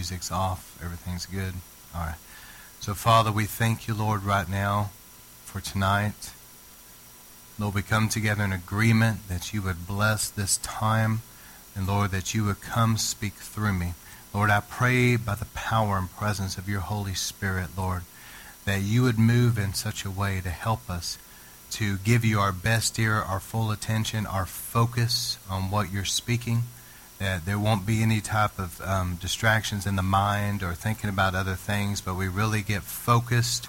music's off. Everything's good. All right. So, Father, we thank you, Lord, right now for tonight. Lord, we come together in agreement that you would bless this time, and Lord, that you would come speak through me. Lord, I pray by the power and presence of your Holy Spirit, Lord, that you would move in such a way to help us to give you our best ear, our full attention, our focus on what you're speaking there won't be any type of um, distractions in the mind or thinking about other things, but we really get focused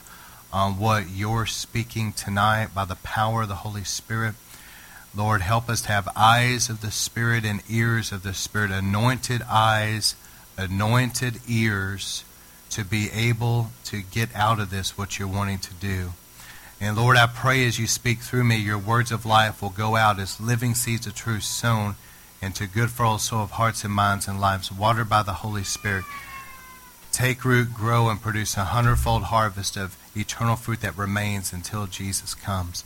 on what you're speaking tonight by the power of the Holy Spirit. Lord, help us to have eyes of the Spirit and ears of the Spirit, anointed eyes, anointed ears to be able to get out of this what you're wanting to do. And Lord, I pray as you speak through me, your words of life will go out as living seeds of truth sown into good fertile soil of hearts and minds and lives, watered by the Holy Spirit. Take root, grow, and produce a hundredfold harvest of eternal fruit that remains until Jesus comes.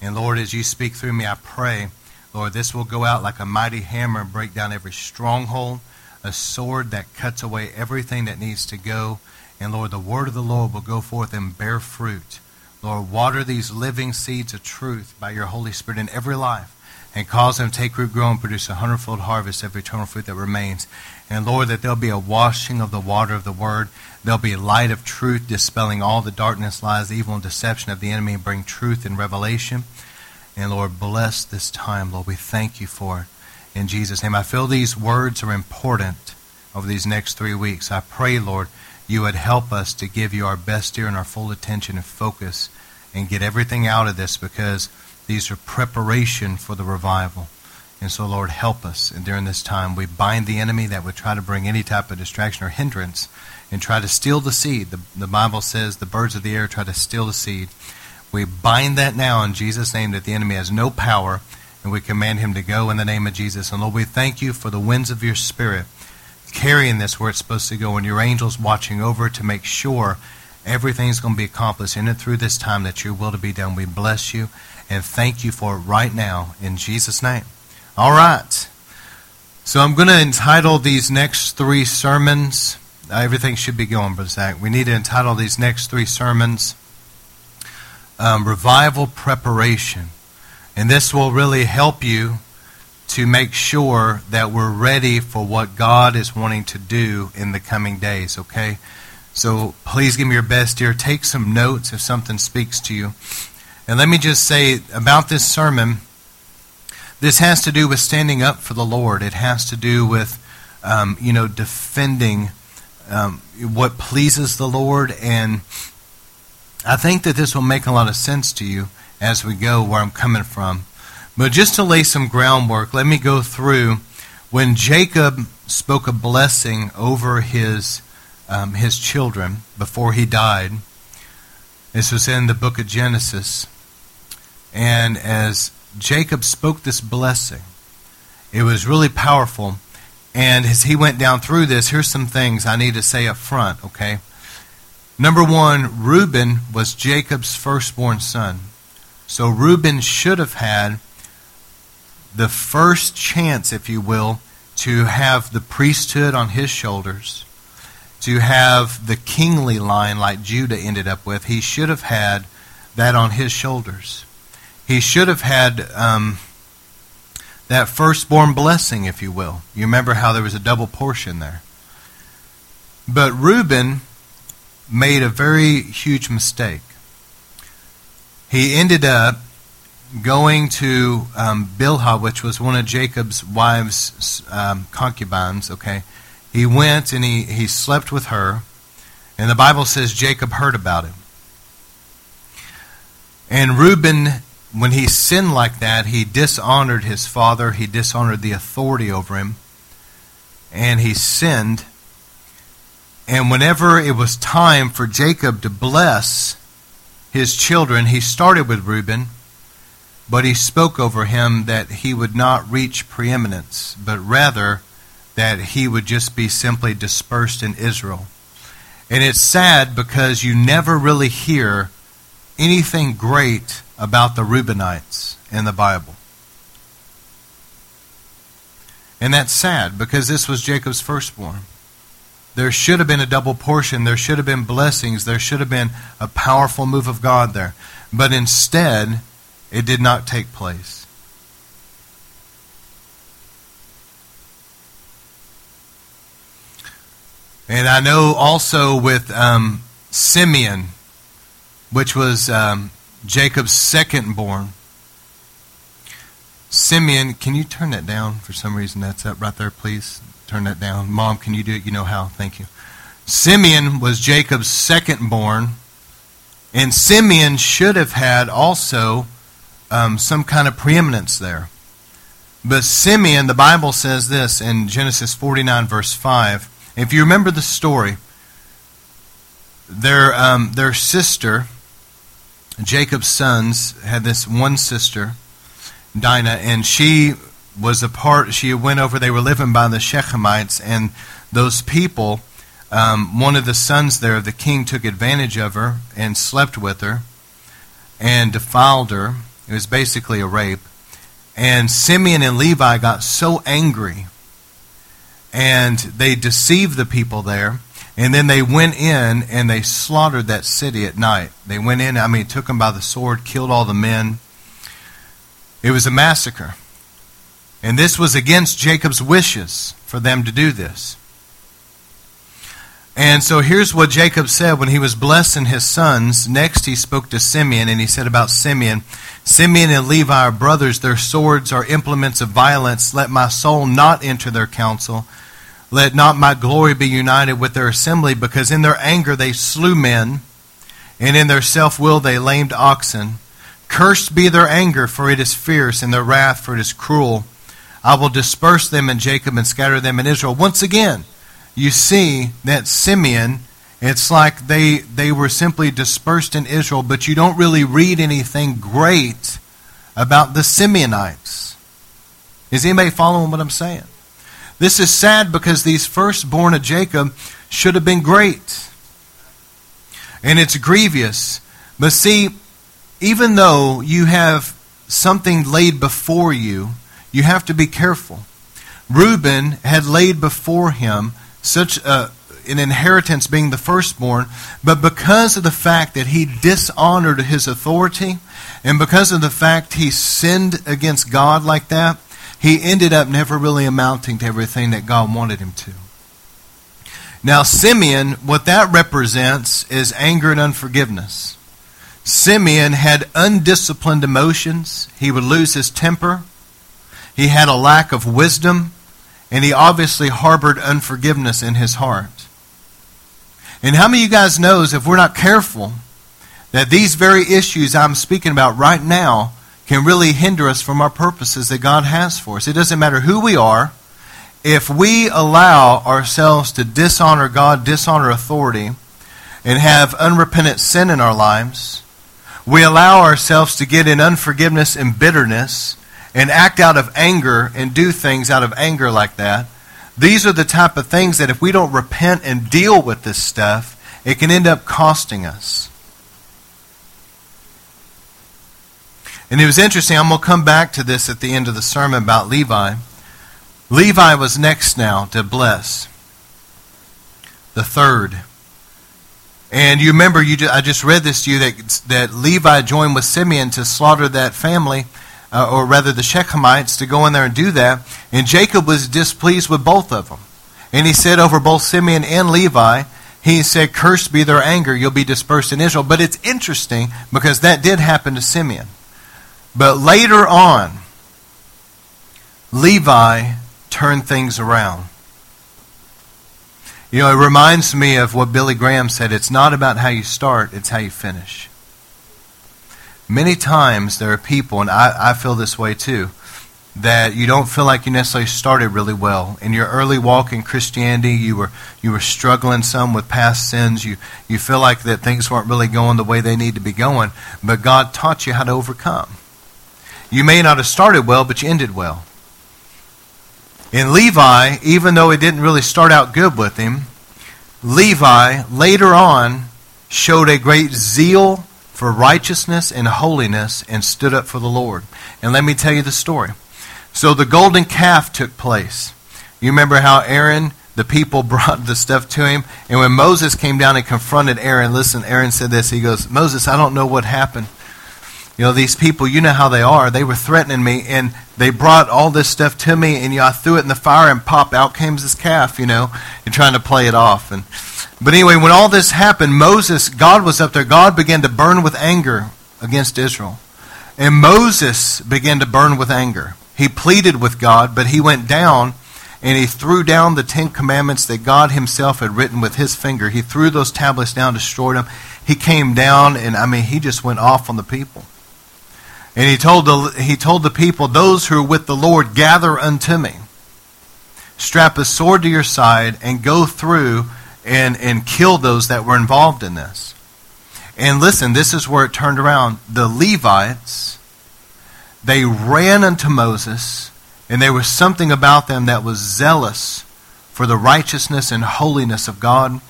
And Lord, as you speak through me, I pray, Lord, this will go out like a mighty hammer and break down every stronghold, a sword that cuts away everything that needs to go. And Lord, the word of the Lord will go forth and bear fruit. Lord, water these living seeds of truth by your Holy Spirit in every life and cause them to take root, grow, and produce a hundredfold harvest of eternal fruit that remains. And Lord, that there'll be a washing of the water of the word. There'll be light of truth dispelling all the darkness, lies, evil, and deception of the enemy and bring truth and revelation. And Lord, bless this time. Lord, we thank you for it. In Jesus' name. I feel these words are important over these next three weeks. I pray, Lord, you would help us to give you our best ear and our full attention and focus and get everything out of this because these are preparation for the revival. And so, Lord, help us. And during this time, we bind the enemy that would try to bring any type of distraction or hindrance and try to steal the seed. The, the Bible says the birds of the air try to steal the seed. We bind that now in Jesus' name that the enemy has no power, and we command him to go in the name of Jesus. And Lord, we thank you for the winds of your spirit carrying this where it's supposed to go, and your angels watching over to make sure everything's going to be accomplished in and through this time that your will to be done. We bless you and thank you for it right now in Jesus' name. All right. So I'm going to entitle these next three sermons. Everything should be going, Brother Zach. We need to entitle these next three sermons um, Revival Preparation. And this will really help you to make sure that we're ready for what God is wanting to do in the coming days, okay? So please give me your best here. Take some notes if something speaks to you. And let me just say about this sermon, this has to do with standing up for the Lord. It has to do with, um, you know, defending um, what pleases the Lord. And I think that this will make a lot of sense to you as we go where I'm coming from. But just to lay some groundwork, let me go through when Jacob spoke a blessing over his um, his children before he died. This was in the book of Genesis. And as Jacob spoke this blessing, it was really powerful. And as he went down through this, here's some things I need to say up front, okay? Number one, Reuben was Jacob's firstborn son. So Reuben should have had the first chance, if you will, to have the priesthood on his shoulders, to have the kingly line like Judah ended up with. He should have had that on his shoulders he should have had um, that firstborn blessing, if you will. You remember how there was a double portion there. But Reuben made a very huge mistake. He ended up going to um, Bilhah, which was one of Jacob's wives' um, concubines. Okay, he went and he, he slept with her, and the Bible says Jacob heard about it. And Reuben when he sinned like that, he dishonored his father, he dishonored the authority over him, and he sinned. And whenever it was time for Jacob to bless his children, he started with Reuben, but he spoke over him that he would not reach preeminence, but rather that he would just be simply dispersed in Israel. And it's sad because you never really hear anything great about the Reubenites in the Bible. And that's sad because this was Jacob's firstborn. there should have been a double portion. There should have been blessings. There should have been a powerful move of God there. But instead, it did not take place. And I know also with um, Simeon, which was um, Jacob's second born. Simeon, can you turn that down for some reason? That's up right there, please. Turn that down. Mom, can you do it? You know how. Thank you. Simeon was Jacob's second born, and Simeon should have had also um, some kind of preeminence there. But Simeon, the Bible says this in Genesis 49, verse 5 if you remember the story, their, um, their sister, Jacob's sons, had this one sister, Dinah, and she was a part, she went over, they were living by the Shechemites, and those people, um, one of the sons there, the king took advantage of her and slept with her and defiled her. It was basically a rape. And Simeon and Levi got so angry and they deceived the people there. And then they went in and they slaughtered that city at night. They went in, I mean, took them by the sword, killed all the men. It was a massacre. And this was against Jacob's wishes for them to do this. And so here's what Jacob said when he was blessing his sons. Next, he spoke to Simeon, and he said about Simeon Simeon and Levi are brothers. Their swords are implements of violence. Let my soul not enter their council. Let not my glory be united with their assembly, because in their anger they slew men, and in their self will they lamed oxen. Cursed be their anger, for it is fierce, and their wrath, for it is cruel. I will disperse them in Jacob and scatter them in Israel. Once again, you see that Simeon, it's like they, they were simply dispersed in Israel, but you don't really read anything great about the Simeonites. Is anybody following what I'm saying? This is sad because these firstborn of Jacob should have been great. And it's grievous. But see, even though you have something laid before you, you have to be careful. Reuben had laid before him such a, an inheritance being the firstborn, but because of the fact that he dishonored his authority, and because of the fact he sinned against God like that, he ended up never really amounting to everything that God wanted him to. Now, Simeon, what that represents is anger and unforgiveness. Simeon had undisciplined emotions. He would lose his temper. He had a lack of wisdom. And he obviously harbored unforgiveness in his heart. And how many of you guys knows if we're not careful that these very issues I'm speaking about right now can really hinder us from our purposes that God has for us. It doesn't matter who we are. If we allow ourselves to dishonor God, dishonor authority, and have unrepentant sin in our lives, we allow ourselves to get in unforgiveness and bitterness and act out of anger and do things out of anger like that. These are the type of things that if we don't repent and deal with this stuff, it can end up costing us. And it was interesting. I'm going to come back to this at the end of the sermon about Levi. Levi was next now to bless. The third. And you remember, you just, I just read this to you that, that Levi joined with Simeon to slaughter that family, uh, or rather the Shechemites, to go in there and do that. And Jacob was displeased with both of them. And he said over both Simeon and Levi, he said, Cursed be their anger, you'll be dispersed in Israel. But it's interesting because that did happen to Simeon. But later on, Levi turned things around. You know, it reminds me of what Billy Graham said it's not about how you start, it's how you finish. Many times there are people, and I, I feel this way too, that you don't feel like you necessarily started really well. In your early walk in Christianity, you were you were struggling some with past sins. You you feel like that things weren't really going the way they need to be going, but God taught you how to overcome. You may not have started well, but you ended well. In Levi, even though it didn't really start out good with him, Levi later on showed a great zeal for righteousness and holiness and stood up for the Lord. And let me tell you the story. So the golden calf took place. You remember how Aaron, the people brought the stuff to him. And when Moses came down and confronted Aaron, listen, Aaron said this. He goes, Moses, I don't know what happened. You know, these people, you know how they are. They were threatening me, and they brought all this stuff to me, and you know, I threw it in the fire, and pop, out came this calf, you know, and trying to play it off. And But anyway, when all this happened, Moses, God was up there. God began to burn with anger against Israel. And Moses began to burn with anger. He pleaded with God, but he went down and he threw down the Ten Commandments that God himself had written with his finger. He threw those tablets down, destroyed them. He came down, and I mean, he just went off on the people. And he told the, he told the people, Those who are with the Lord, gather unto me. Strap a sword to your side and go through and, and kill those that were involved in this. And listen, this is where it turned around. The Levites, they ran unto Moses and there was something about them that was zealous for the righteousness and holiness of God.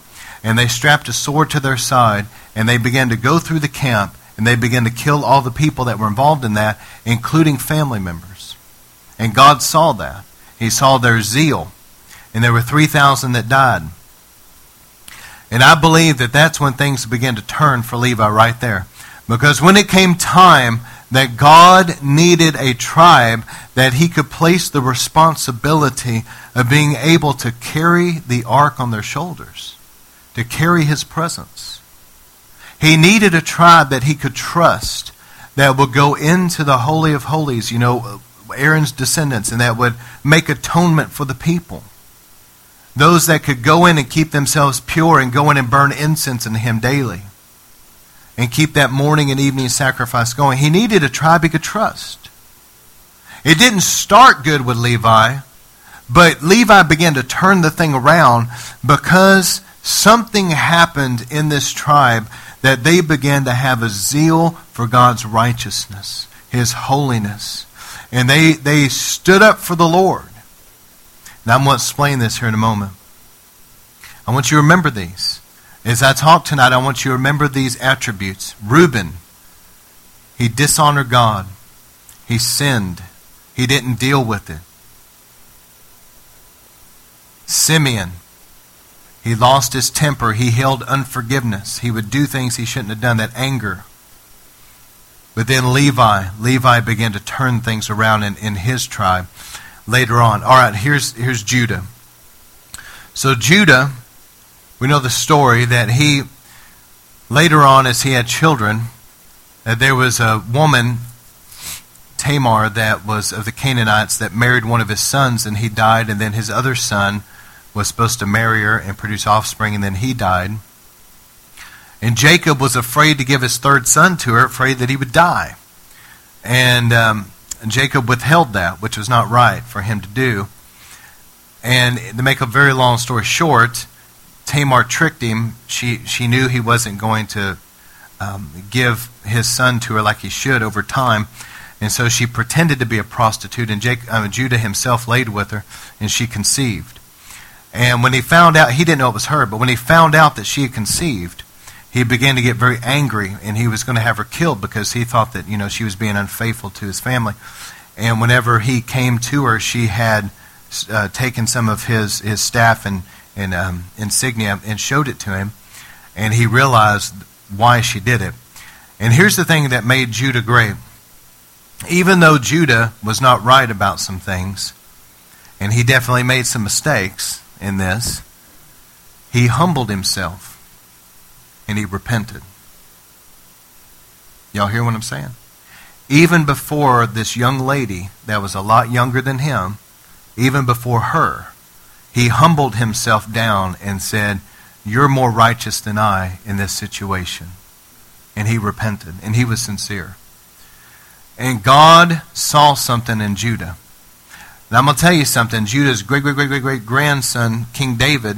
And they strapped a sword to their side, and they began to go through the camp, and they began to kill all the people that were involved in that, including family members. And God saw that. He saw their zeal. And there were 3,000 that died. And I believe that that's when things began to turn for Levi right there. Because when it came time that God needed a tribe that he could place the responsibility of being able to carry the ark on their shoulders, to carry his presence. He needed a tribe that he could trust that would go into the Holy of Holies, you know, Aaron's descendants, and that would make atonement for the people. Those that could go in and keep themselves pure and go in and burn incense unto him daily and keep that morning and evening sacrifice going. He needed a tribe he could trust. It didn't start good with Levi, but Levi began to turn the thing around because something happened in this tribe that they began to have a zeal for God's righteousness, His holiness. And they, they stood up for the Lord. And I'm going to explain this here in a moment. I want you to remember these. As I talk tonight, I want you to remember these attributes. Reuben, he dishonored God. He sinned. He didn't deal with it. Simeon, he lost his temper. He held unforgiveness. He would do things he shouldn't have done, that anger. But then Levi, Levi began to turn things around in, in his tribe later on. All right, here's, here's Judah. So Judah we know the story that he, later on, as he had children, that there was a woman, Tamar, that was of the Canaanites, that married one of his sons, and he died, and then his other son was supposed to marry her and produce offspring, and then he died. And Jacob was afraid to give his third son to her, afraid that he would die. And um, Jacob withheld that, which was not right for him to do. And to make a very long story short, Tamar tricked him. She, she knew he wasn't going to um, give his son to her like he should over time. And so she pretended to be a prostitute, and Jake, uh, Judah himself laid with her, and she conceived. And when he found out, he didn't know it was her, but when he found out that she had conceived, he began to get very angry, and he was going to have her killed because he thought that, you know, she was being unfaithful to his family. And whenever he came to her, she had uh, taken some of his, his staff and and um, insignia and showed it to him, and he realized why she did it. And here's the thing that made Judah great. Even though Judah was not right about some things, and he definitely made some mistakes in this, he humbled himself and he repented. Y'all hear what I'm saying? Even before this young lady that was a lot younger than him, even before her, he humbled himself down and said, You're more righteous than I in this situation. And he repented, and he was sincere. And God saw something in Judah. Now I'm going to tell you something. Judah's great, great, great, great, great grandson, King David,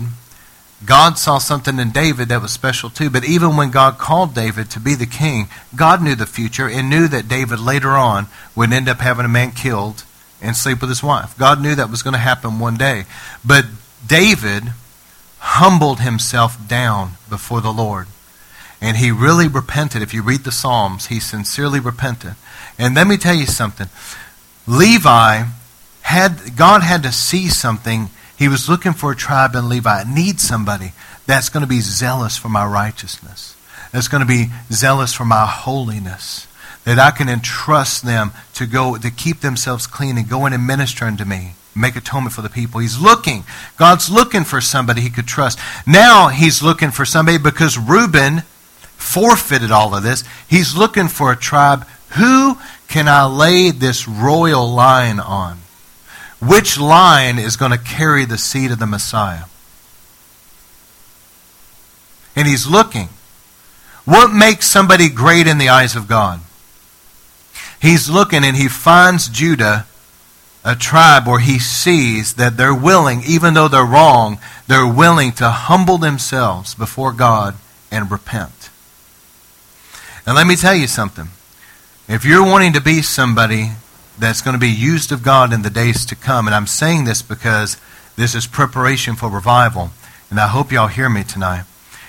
God saw something in David that was special too. But even when God called David to be the king, God knew the future and knew that David later on would end up having a man killed and sleep with his wife. God knew that was going to happen one day. But David humbled himself down before the Lord. And he really repented. If you read the Psalms, he sincerely repented. And let me tell you something. Levi had, God had to see something. He was looking for a tribe in Levi. I need somebody that's going to be zealous for my righteousness, that's going to be zealous for my holiness, that I can entrust them to go to keep themselves clean and go in and minister unto me, make atonement for the people. He's looking. God's looking for somebody he could trust. Now he's looking for somebody because Reuben forfeited all of this. He's looking for a tribe. Who can I lay this royal line on? Which line is going to carry the seed of the Messiah? And he's looking. What makes somebody great in the eyes of God? He's looking and he finds Judah a tribe where he sees that they're willing, even though they're wrong, they're willing to humble themselves before God and repent. And let me tell you something. If you're wanting to be somebody that's going to be used of God in the days to come, and I'm saying this because this is preparation for revival, and I hope y'all hear me tonight.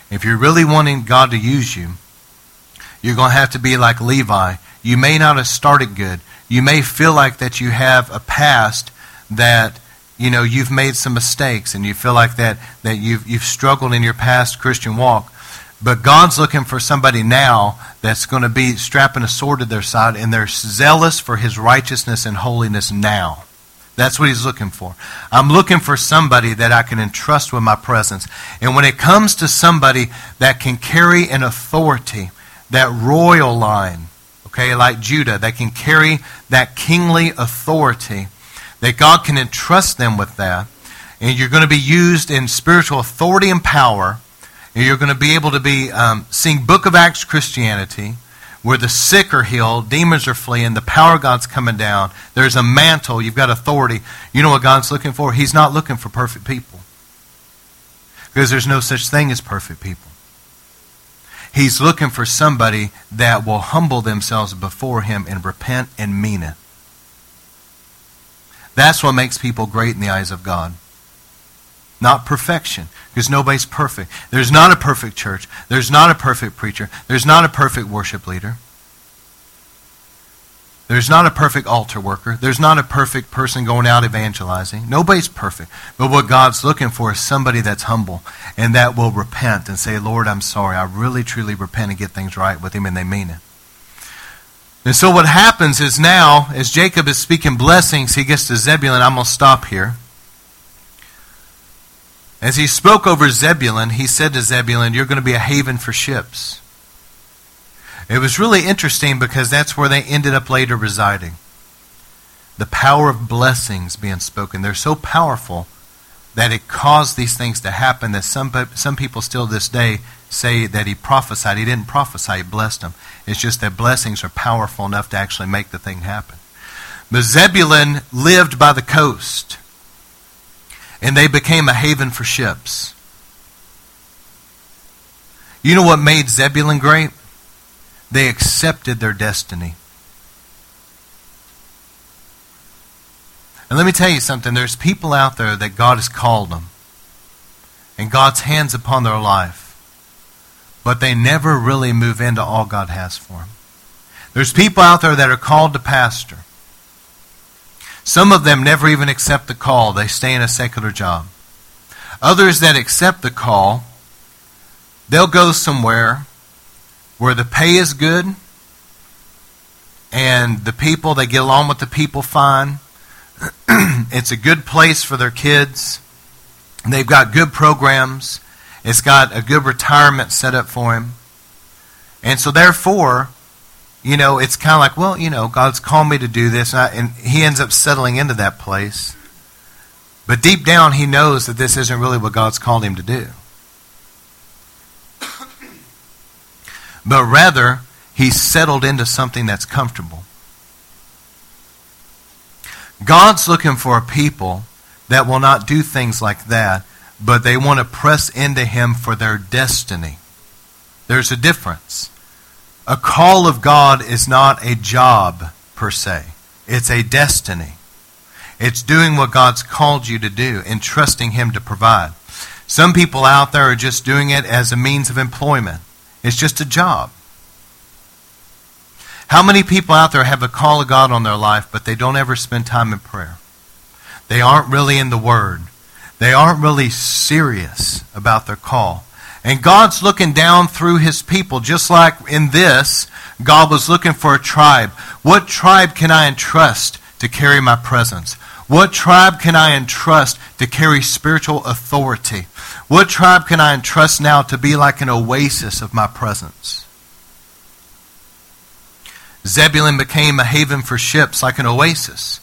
If you're really wanting God to use you, you're going to have to be like Levi. You may not have started good. You may feel like that you have a past that you know you've made some mistakes and you feel like that that you've you've struggled in your past Christian walk. But God's looking for somebody now that's going to be strapping a sword to their side and they're zealous for his righteousness and holiness now. That's what he's looking for. I'm looking for somebody that I can entrust with my presence. And when it comes to somebody that can carry an authority, that royal line, okay, like Judah, that can carry that kingly authority, that God can entrust them with that, and you're going to be used in spiritual authority and power you're going to be able to be um, seeing Book of Acts Christianity, where the sick are healed, demons are fleeing, the power of God's coming down. There's a mantle. You've got authority. You know what God's looking for? He's not looking for perfect people. Because there's no such thing as perfect people. He's looking for somebody that will humble themselves before Him and repent and mean it. That's what makes people great in the eyes of God not perfection, because nobody's perfect. There's not a perfect church. There's not a perfect preacher. There's not a perfect worship leader. There's not a perfect altar worker. There's not a perfect person going out evangelizing. Nobody's perfect. But what God's looking for is somebody that's humble and that will repent and say, Lord, I'm sorry. I really, truly repent and get things right with Him, and they mean it. And so what happens is now, as Jacob is speaking blessings, he gets to Zebulun. I'm going to stop here. As he spoke over Zebulun, he said to Zebulun, You're going to be a haven for ships. It was really interesting because that's where they ended up later residing. The power of blessings being spoken. They're so powerful that it caused these things to happen that some, some people still this day say that he prophesied. He didn't prophesy, he blessed them. It's just that blessings are powerful enough to actually make the thing happen. But Zebulun lived by the coast and they became a haven for ships. You know what made Zebulun great? They accepted their destiny. And let me tell you something there's people out there that God has called them, and God's hands upon their life, but they never really move into all God has for them. There's people out there that are called to pastor some of them never even accept the call, they stay in a secular job. Others that accept the call, they'll go somewhere where the pay is good and the people, they get along with the people fine. it's a good place for their kids. They've got good programs. It's got a good retirement set up for him. And so, therefore, you know, it's kind of like, well, you know, God's called me to do this, and, I, and he ends up settling into that place. But deep down, he knows that this isn't really what God's called him to do. but rather, he's settled into something that's comfortable. God's looking for a people that will not do things like that, but they want to press into him for their destiny. There's a difference. A call of God is not a job per se, it's a destiny. It's doing what God's called you to do and trusting Him to provide. Some people out there are just doing it as a means of employment, it's just a job. How many people out there have a call of God on their life, but they don't ever spend time in prayer? They aren't really in the Word. They aren't really serious about their call. And God's looking down through his people, just like in this, God was looking for a tribe. What tribe can I entrust to carry my presence? What tribe can I entrust to carry spiritual authority? What tribe can I entrust now to be like an oasis of my presence? Zebulun became a haven for ships, like an oasis.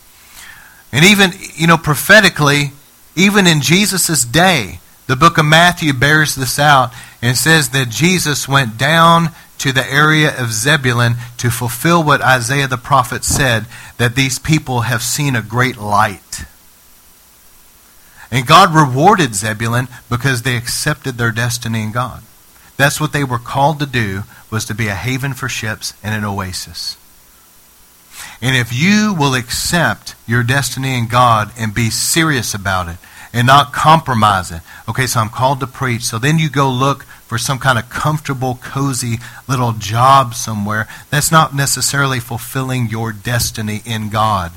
And even, you know, prophetically, even in Jesus' day, the book of Matthew bears this out and says that Jesus went down to the area of Zebulun to fulfill what Isaiah the prophet said that these people have seen a great light. And God rewarded Zebulun because they accepted their destiny in God. That's what they were called to do was to be a haven for ships and an oasis. And if you will accept your destiny in God and be serious about it and not compromising. okay, so I'm called to preach, so then you go look for some kind of comfortable, cozy little job somewhere, that's not necessarily fulfilling your destiny in God.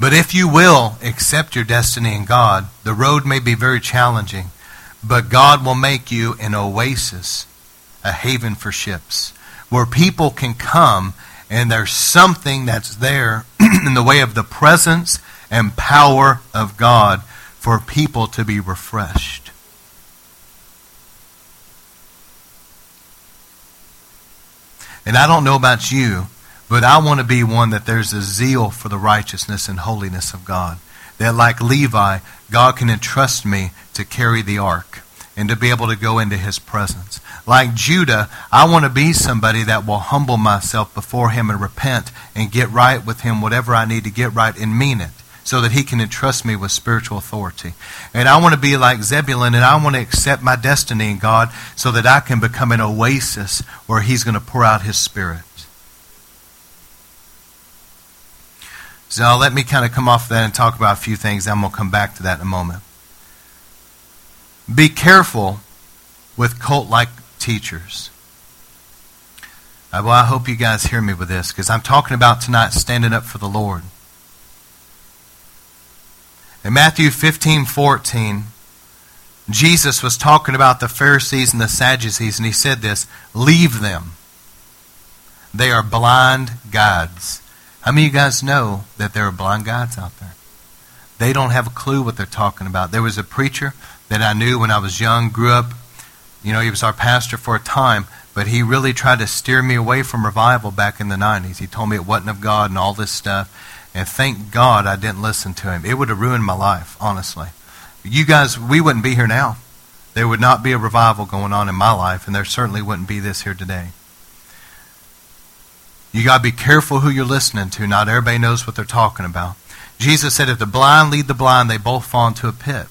But if you will accept your destiny in God, the road may be very challenging, but God will make you an oasis, a haven for ships where people can come and there's something that's there in the way of the presence and power of God for people to be refreshed. And I don't know about you, but I want to be one that there's a zeal for the righteousness and holiness of God. That, like Levi, God can entrust me to carry the ark and to be able to go into his presence. Like Judah, I want to be somebody that will humble myself before him and repent and get right with him, whatever I need to get right, and mean it so that he can entrust me with spiritual authority. And I want to be like Zebulun, and I want to accept my destiny in God so that I can become an oasis where he's going to pour out his spirit. So let me kind of come off that and talk about a few things. I'm going to come back to that in a moment. Be careful with cult like teachers. Uh, well, I hope you guys hear me with this because I'm talking about tonight standing up for the Lord. In Matthew 15 14, Jesus was talking about the Pharisees and the Sadducees, and he said this Leave them. They are blind guides. How many of you guys know that there are blind guides out there? They don't have a clue what they're talking about. There was a preacher that I knew when I was young, grew up. You know, he was our pastor for a time, but he really tried to steer me away from revival back in the 90s. He told me it wasn't of God and all this stuff. And thank God I didn't listen to him. It would have ruined my life, honestly. You guys, we wouldn't be here now. There would not be a revival going on in my life, and there certainly wouldn't be this here today. You got to be careful who you're listening to. Not everybody knows what they're talking about. Jesus said, if the blind lead the blind, they both fall into a pit.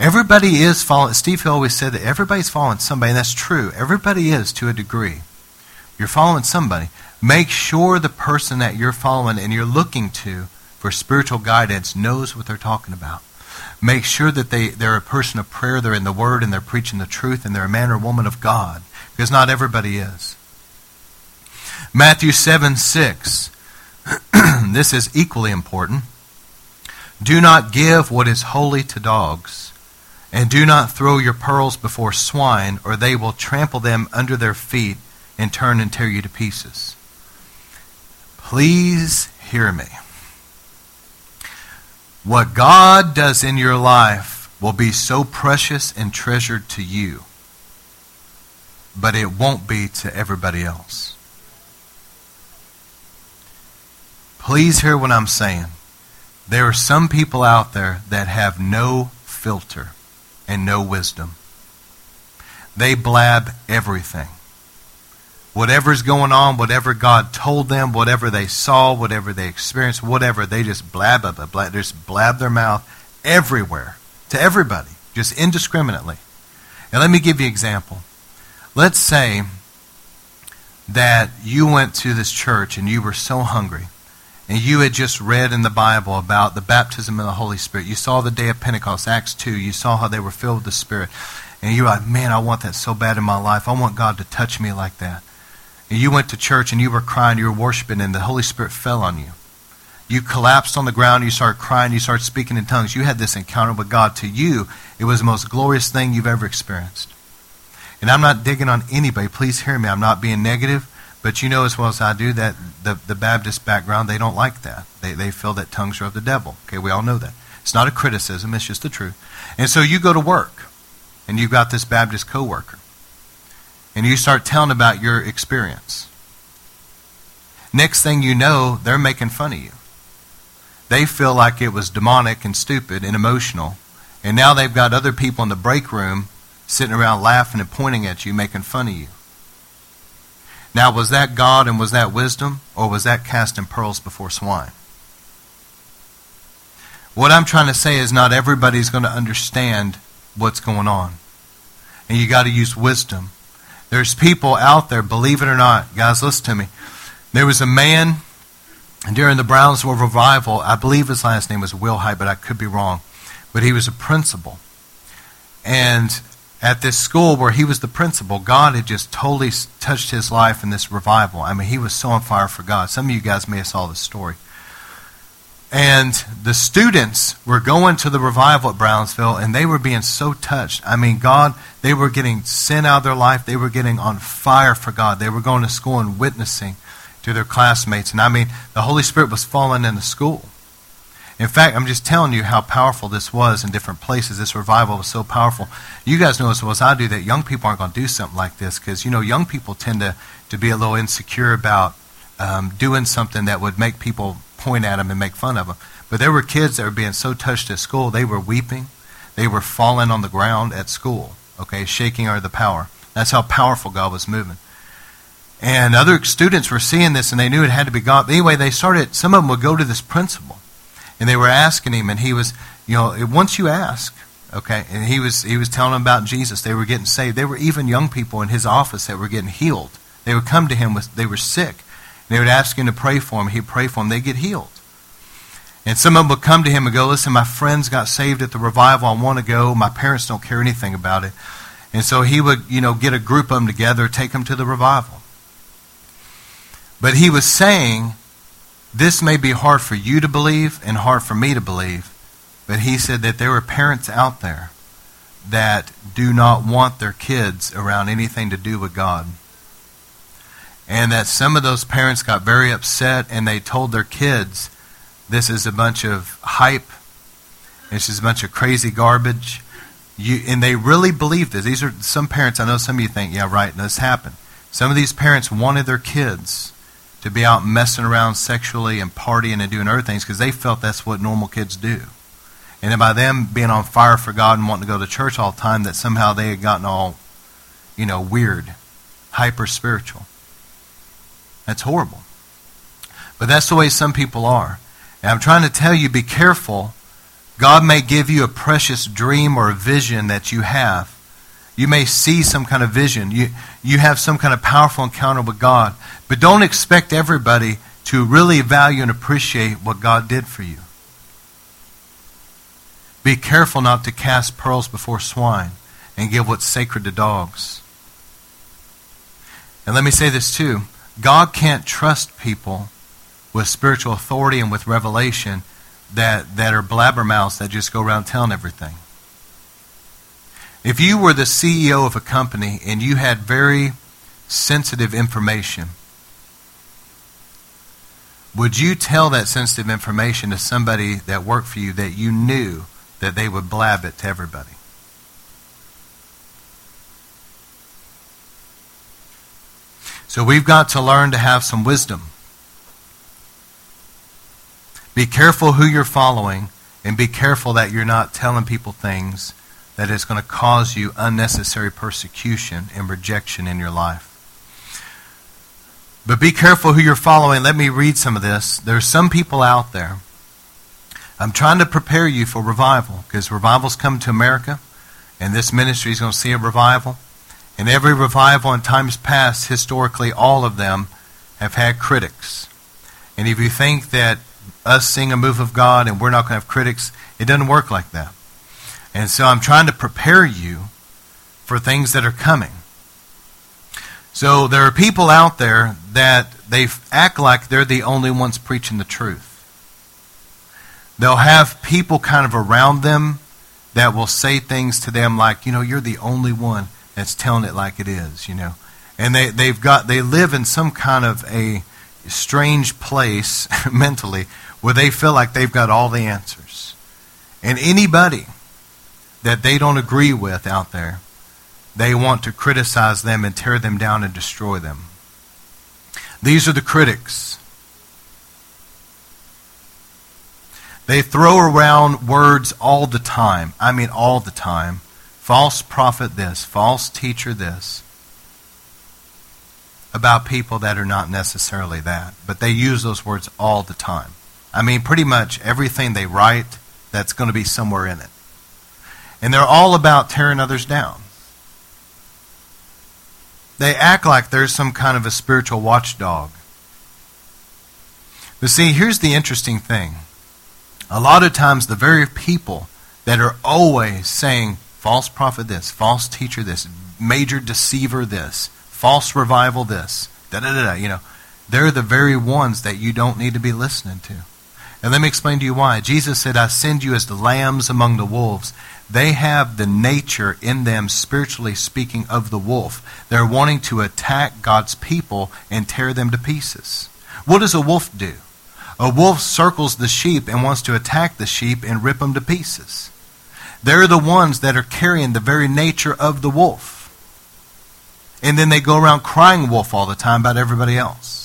Everybody is following. Steve Hill always said that everybody's following somebody, and that's true. Everybody is to a degree. You're following somebody. Make sure the person that you're following and you're looking to for spiritual guidance knows what they're talking about. Make sure that they, they're a person of prayer, they're in the Word, and they're preaching the truth, and they're a man or woman of God. Because not everybody is. Matthew 7 6. this is equally important. Do not give what is holy to dogs and do not throw your pearls before swine, or they will trample them under their feet and turn and tear you to pieces. Please hear me. What God does in your life will be so precious and treasured to you, but it won't be to everybody else. Please hear what I'm saying. There are some people out there that have no filter and no wisdom. They blab everything. Whatever's going on, whatever God told them, whatever they saw, whatever they experienced, whatever, they just blab, blab, blab, just blab their mouth everywhere to everybody, just indiscriminately. And let me give you an example. Let's say that you went to this church and you were so hungry and you had just read in the Bible about the baptism of the Holy Spirit. You saw the day of Pentecost, Acts 2. You saw how they were filled with the Spirit. And you're like, man, I want that so bad in my life. I want God to touch me like that. And you went to church and you were crying, you were worshiping, and the Holy Spirit fell on you. You collapsed on the ground, you started crying, you started speaking in tongues. You had this encounter with God. To you, it was the most glorious thing you've ever experienced. And I'm not digging on anybody. Please hear me. I'm not being negative. But you know as well as I do that the, the Baptist background, they don't like that. They, they feel that tongues are of the devil. Okay, we all know that. It's not a criticism, it's just the truth. And so you go to work, and you've got this Baptist coworker, and you start telling about your experience. Next thing you know, they're making fun of you. They feel like it was demonic and stupid and emotional, and now they've got other people in the break room sitting around laughing and pointing at you, making fun of you. Now, was that God and was that wisdom, or was that casting pearls before swine? What I'm trying to say is not everybody's going to understand what's going on. And you got to use wisdom. There's people out there, believe it or not, guys, listen to me. There was a man during the Brownsville revival, I believe his last name was Wilhite, but I could be wrong. But he was a principal. And at this school where he was the principal, God had just totally touched his life in this revival. I mean, he was so on fire for God. Some of you guys may have saw this story. And the students were going to the revival at Brownsville, and they were being so touched. I mean, God, they were getting sin out of their life. They were getting on fire for God. They were going to school and witnessing to their classmates. And I mean, the Holy Spirit was falling in the school. In fact, I'm just telling you how powerful this was in different places. This revival was so powerful. You guys know as well as I do that young people aren't going to do something like this because, you know, young people tend to, to be a little insecure about um, doing something that would make people point at them and make fun of them. But there were kids that were being so touched at school, they were weeping. They were falling on the ground at school, okay, shaking under the power. That's how powerful God was moving. And other students were seeing this and they knew it had to be God. Anyway, they started, some of them would go to this principal and they were asking him, and he was, you know, once you ask, okay, and he was he was telling them about Jesus. They were getting saved. They were even young people in his office that were getting healed. They would come to him with they were sick. and They would ask him to pray for them. He'd pray for them. They'd get healed. And some of them would come to him and go, Listen, my friends got saved at the revival. I want to go. My parents don't care anything about it. And so he would, you know, get a group of them together, take them to the revival. But he was saying this may be hard for you to believe and hard for me to believe, but he said that there are parents out there that do not want their kids around anything to do with God. And that some of those parents got very upset and they told their kids, this is a bunch of hype, this is a bunch of crazy garbage. You, and they really believed this. These are some parents, I know some of you think, yeah, right, this happened. Some of these parents wanted their kids to be out messing around sexually and partying and doing other things because they felt that's what normal kids do. And then by them being on fire for God and wanting to go to church all the time, that somehow they had gotten all, you know, weird, hyper spiritual. That's horrible. But that's the way some people are. And I'm trying to tell you be careful. God may give you a precious dream or a vision that you have you may see some kind of vision. You, you have some kind of powerful encounter with God. But don't expect everybody to really value and appreciate what God did for you. Be careful not to cast pearls before swine and give what's sacred to dogs. And let me say this too God can't trust people with spiritual authority and with revelation that, that are blabbermouths that just go around telling everything. If you were the CEO of a company and you had very sensitive information, would you tell that sensitive information to somebody that worked for you that you knew that they would blab it to everybody? So we've got to learn to have some wisdom. Be careful who you're following and be careful that you're not telling people things that is going to cause you unnecessary persecution and rejection in your life. But be careful who you're following. Let me read some of this. There's some people out there. I'm trying to prepare you for revival because revival's come to America, and this ministry is going to see a revival. And every revival in times past, historically, all of them have had critics. And if you think that us seeing a move of God and we're not going to have critics, it doesn't work like that. And so I'm trying to prepare you for things that are coming. So there are people out there that they act like they're the only ones preaching the truth. They'll have people kind of around them that will say things to them like, you know, you're the only one that's telling it like it is, you know. And they, they've got, they live in some kind of a strange place mentally where they feel like they've got all the answers. And anybody that they don't agree with out there, they want to criticize them and tear them down and destroy them. These are the critics. They throw around words all the time. I mean, all the time. False prophet this, false teacher this. About people that are not necessarily that. But they use those words all the time. I mean, pretty much everything they write, that's going to be somewhere in it. And they're all about tearing others down. They act like there's some kind of a spiritual watchdog. But see, here's the interesting thing. A lot of times, the very people that are always saying, false prophet this, false teacher this, major deceiver this, false revival this, da da da da, you know, they're the very ones that you don't need to be listening to. And let me explain to you why. Jesus said, I send you as the lambs among the wolves. They have the nature in them, spiritually speaking, of the wolf. They're wanting to attack God's people and tear them to pieces. What does a wolf do? A wolf circles the sheep and wants to attack the sheep and rip them to pieces. They're the ones that are carrying the very nature of the wolf. And then they go around crying wolf all the time about everybody else.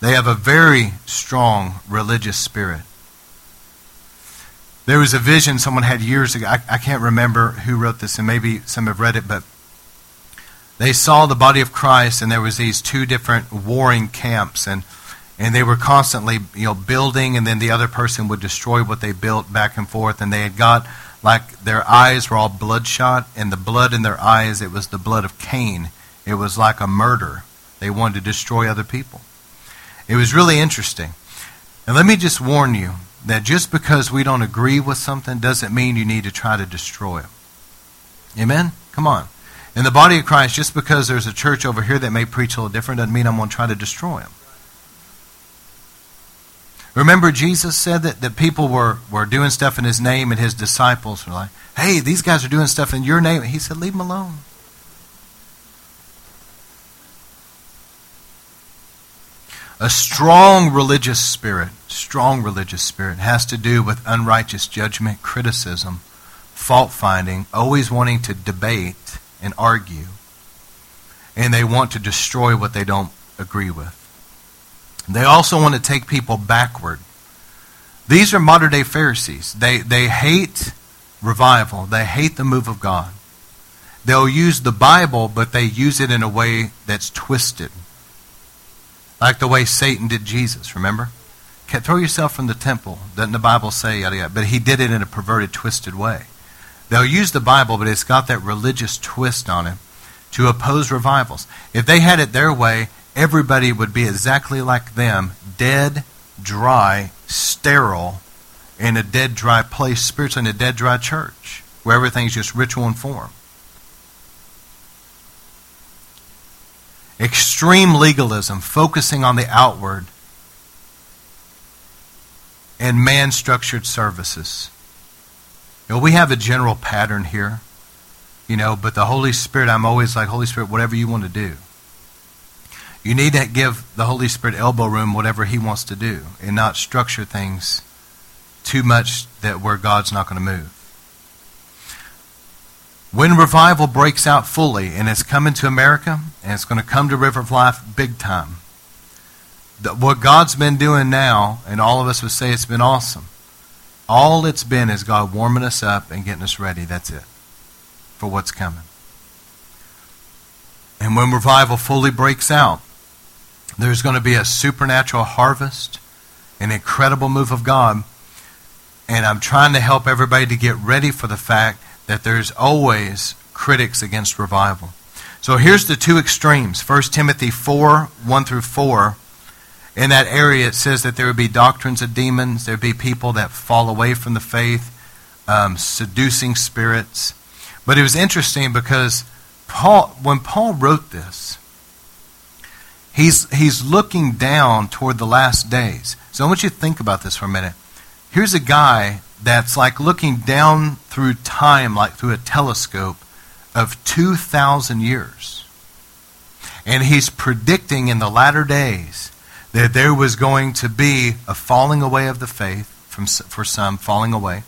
They have a very strong religious spirit. There was a vision someone had years ago. I, I, can't remember who wrote this, and maybe some have read it, but they saw the body of Christ, and there was these two different warring camps, and and they were constantly you know building, and then the other person would destroy what they built back and forth, and they had got like their eyes were all bloodshot, and the blood in their eyes it was the blood of Cain. It was like a murder. They wanted to destroy other people. It was really interesting. And let me just warn you that just because we don't agree with something doesn't mean you need to try to destroy it. Amen? Come on. In the body of Christ, just because there's a church over here that may preach a little different doesn't mean I'm going to try to destroy them. Remember, Jesus said that, that people were, were doing stuff in his name, and his disciples were like, hey, these guys are doing stuff in your name. He said, leave them alone. A strong religious spirit, strong religious spirit, has to do with unrighteous judgment, criticism, fault finding, always wanting to debate and argue. And they want to destroy what they don't agree with. They also want to take people backward. These are modern day Pharisees. They, they hate revival, they hate the move of God. They'll use the Bible, but they use it in a way that's twisted. Like the way Satan did Jesus, remember? Throw yourself from the temple. Doesn't the Bible say yada yada? But he did it in a perverted, twisted way. They'll use the Bible, but it's got that religious twist on it to oppose revivals. If they had it their way, everybody would be exactly like them, dead, dry, sterile, in a dead, dry place, spiritually in a dead, dry church, where everything's just ritual and form. Extreme legalism, focusing on the outward, and man structured services. You know, we have a general pattern here, you know, but the Holy Spirit, I'm always like, Holy Spirit, whatever you want to do. You need to give the Holy Spirit elbow room whatever He wants to do and not structure things too much that where God's not going to move. When revival breaks out fully, and it's coming to America, and it's going to come to River of Life big time, the, what God's been doing now, and all of us would say it's been awesome. All it's been is God warming us up and getting us ready. That's it for what's coming. And when revival fully breaks out, there's going to be a supernatural harvest, an incredible move of God. And I'm trying to help everybody to get ready for the fact that there's always critics against revival. So here's the two extremes 1 Timothy 4 1 through 4. In that area, it says that there would be doctrines of demons, there would be people that fall away from the faith, um, seducing spirits. But it was interesting because Paul, when Paul wrote this, He's, he's looking down toward the last days. So I want you to think about this for a minute. Here's a guy that's like looking down through time, like through a telescope of 2,000 years. And he's predicting in the latter days that there was going to be a falling away of the faith, from, for some, falling away,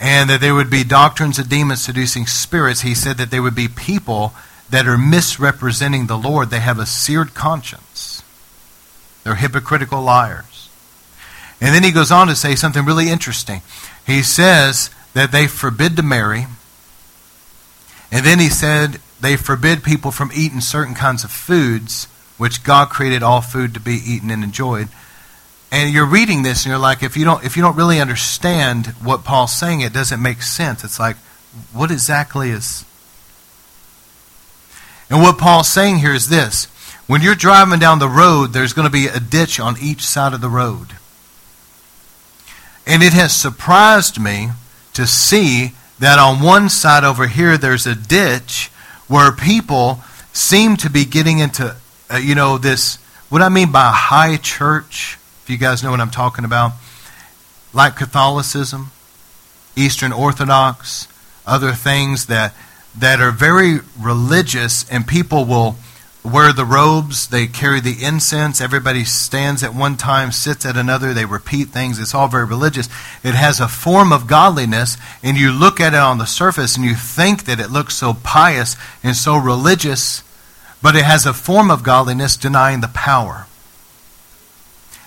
and that there would be doctrines of demons seducing spirits. He said that there would be people that are misrepresenting the Lord. They have a seared conscience, they're hypocritical liars. And then he goes on to say something really interesting. He says that they forbid to marry. And then he said they forbid people from eating certain kinds of foods, which God created all food to be eaten and enjoyed. And you're reading this and you're like, if you don't if you don't really understand what Paul's saying, it doesn't make sense. It's like, what exactly is and what Paul's saying here is this when you're driving down the road, there's going to be a ditch on each side of the road. And it has surprised me to see that on one side over here, there's a ditch where people seem to be getting into, uh, you know, this, what I mean by high church, if you guys know what I'm talking about, like Catholicism, Eastern Orthodox, other things that that are very religious, and people will wear the robes, they carry the incense, everybody stands at one time, sits at another, they repeat things. It's all very religious. It has a form of godliness, and you look at it on the surface and you think that it looks so pious and so religious, but it has a form of godliness denying the power.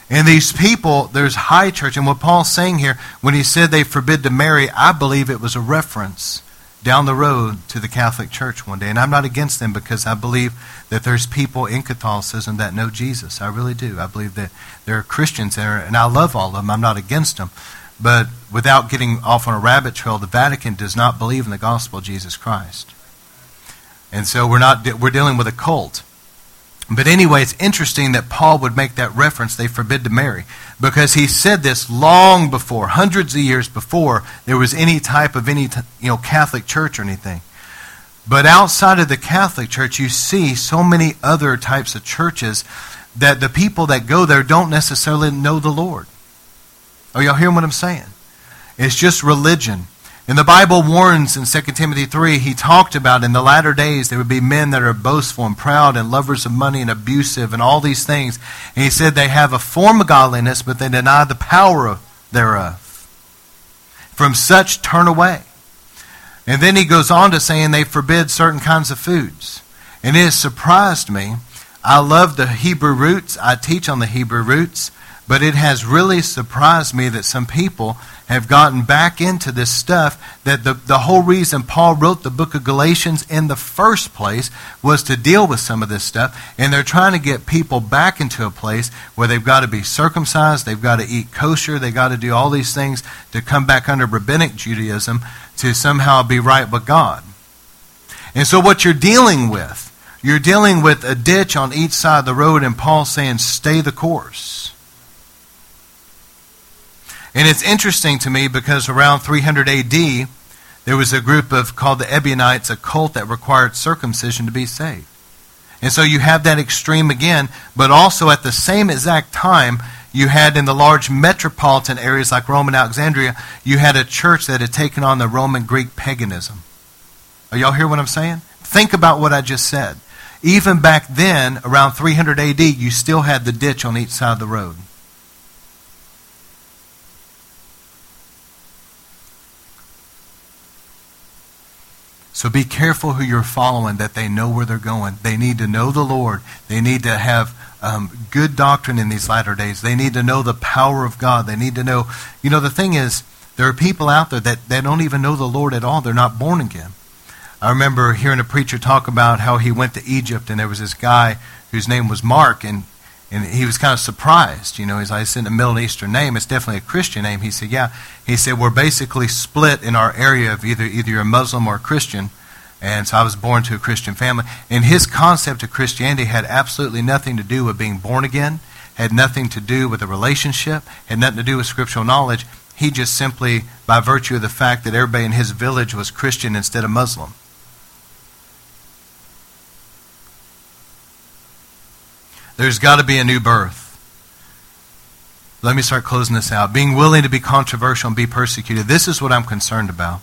And these people, there's high church, and what Paul's saying here, when he said they forbid to marry, I believe it was a reference down the road to the Catholic Church one day. And I'm not against them because I believe that there's people in Catholicism that know Jesus. I really do. I believe that there are Christians there, and I love all of them. I'm not against them. But without getting off on a rabbit trail, the Vatican does not believe in the gospel of Jesus Christ. And so we're not we're dealing with a cult. But anyway, it's interesting that Paul would make that reference, they forbid to marry, because he said this long before, hundreds of years before there was any type of any you know Catholic church or anything. But outside of the Catholic Church, you see so many other types of churches that the people that go there don't necessarily know the Lord. Are y'all hearing what I'm saying? It's just religion. And the Bible warns in 2 Timothy 3, he talked about in the latter days there would be men that are boastful and proud and lovers of money and abusive and all these things. And he said they have a form of godliness, but they deny the power thereof. From such turn away. And then he goes on to saying they forbid certain kinds of foods. And it has surprised me. I love the Hebrew roots. I teach on the Hebrew roots. But it has really surprised me that some people have gotten back into this stuff that the, the whole reason Paul wrote the book of Galatians in the first place was to deal with some of this stuff. And they're trying to get people back into a place where they've got to be circumcised, they've got to eat kosher, they've got to do all these things to come back under rabbinic Judaism to somehow be right with God. And so what you're dealing with, you're dealing with a ditch on each side of the road, and Paul's saying, stay the course. And it's interesting to me because around 300 AD, there was a group of called the Ebionites, a cult that required circumcision to be saved. And so you have that extreme again, but also at the same exact time, you had in the large metropolitan areas like Rome and Alexandria, you had a church that had taken on the Roman Greek paganism. Are y'all hear what I'm saying? Think about what I just said. Even back then, around 300 AD, you still had the ditch on each side of the road. So be careful who you're following, that they know where they're going. They need to know the Lord. They need to have um, good doctrine in these latter days. They need to know the power of God. They need to know. You know, the thing is, there are people out there that they don't even know the Lord at all. They're not born again. I remember hearing a preacher talk about how he went to Egypt, and there was this guy whose name was Mark, and and he was kind of surprised. You know, he's like, it's in a Middle Eastern name. It's definitely a Christian name. He said, yeah. He said, we're basically split in our area of either, either you're a Muslim or a Christian. And so I was born to a Christian family. And his concept of Christianity had absolutely nothing to do with being born again, had nothing to do with a relationship, had nothing to do with scriptural knowledge. He just simply, by virtue of the fact that everybody in his village was Christian instead of Muslim. There's got to be a new birth. Let me start closing this out. Being willing to be controversial and be persecuted. This is what I'm concerned about.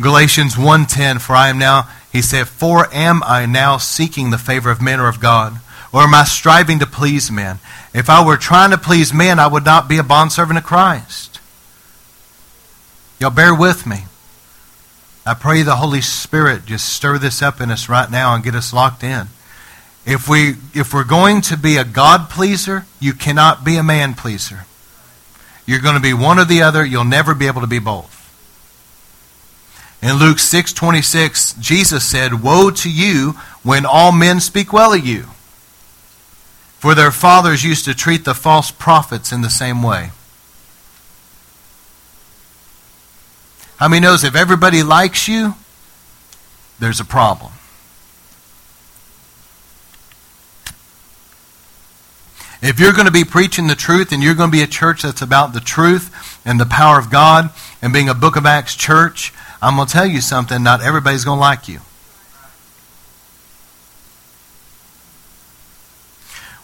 Galatians 1:10 For I am now he said for am I now seeking the favor of men or of God or am I striving to please men? If I were trying to please men I would not be a bondservant of Christ. Y'all bear with me. I pray the Holy Spirit just stir this up in us right now and get us locked in. If we if we're going to be a God pleaser, you cannot be a man pleaser. You're going to be one or the other, you'll never be able to be both. In Luke 6:26, Jesus said, "Woe to you when all men speak well of you, for their fathers used to treat the false prophets in the same way." How many knows if everybody likes you, there's a problem? If you're going to be preaching the truth and you're going to be a church that's about the truth and the power of God and being a Book of Acts church, I'm going to tell you something. Not everybody's going to like you.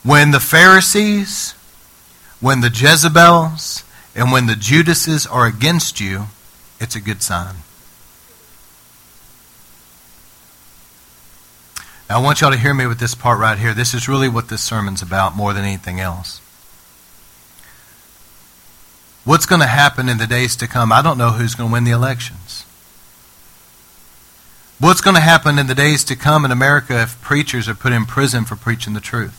When the Pharisees, when the Jezebels, and when the Judases are against you, it's a good sign. I want y'all to hear me with this part right here. This is really what this sermon's about more than anything else. What's going to happen in the days to come? I don't know who's going to win the elections. What's going to happen in the days to come in America if preachers are put in prison for preaching the truth?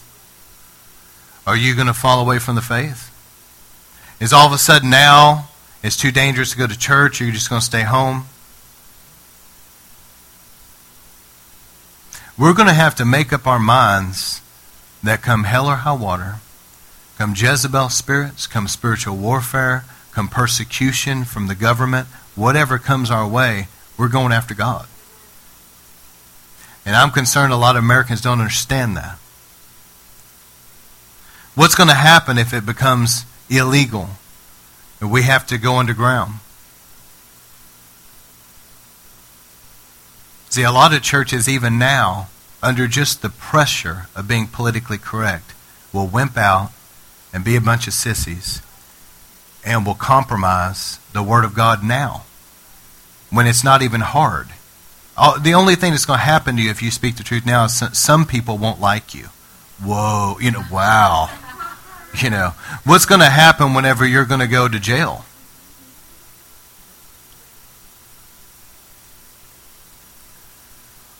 Are you going to fall away from the faith? Is all of a sudden now it's too dangerous to go to church, or you're just going to stay home? We're going to have to make up our minds that come hell or high water, come Jezebel spirits, come spiritual warfare, come persecution from the government, whatever comes our way, we're going after God. And I'm concerned a lot of Americans don't understand that. What's going to happen if it becomes illegal? And we have to go underground. See, a lot of churches, even now, under just the pressure of being politically correct, will wimp out and be a bunch of sissies and will compromise the Word of God now when it's not even hard. The only thing that's going to happen to you if you speak the truth now is some people won't like you. Whoa, you know, wow. You know, what's going to happen whenever you're going to go to jail?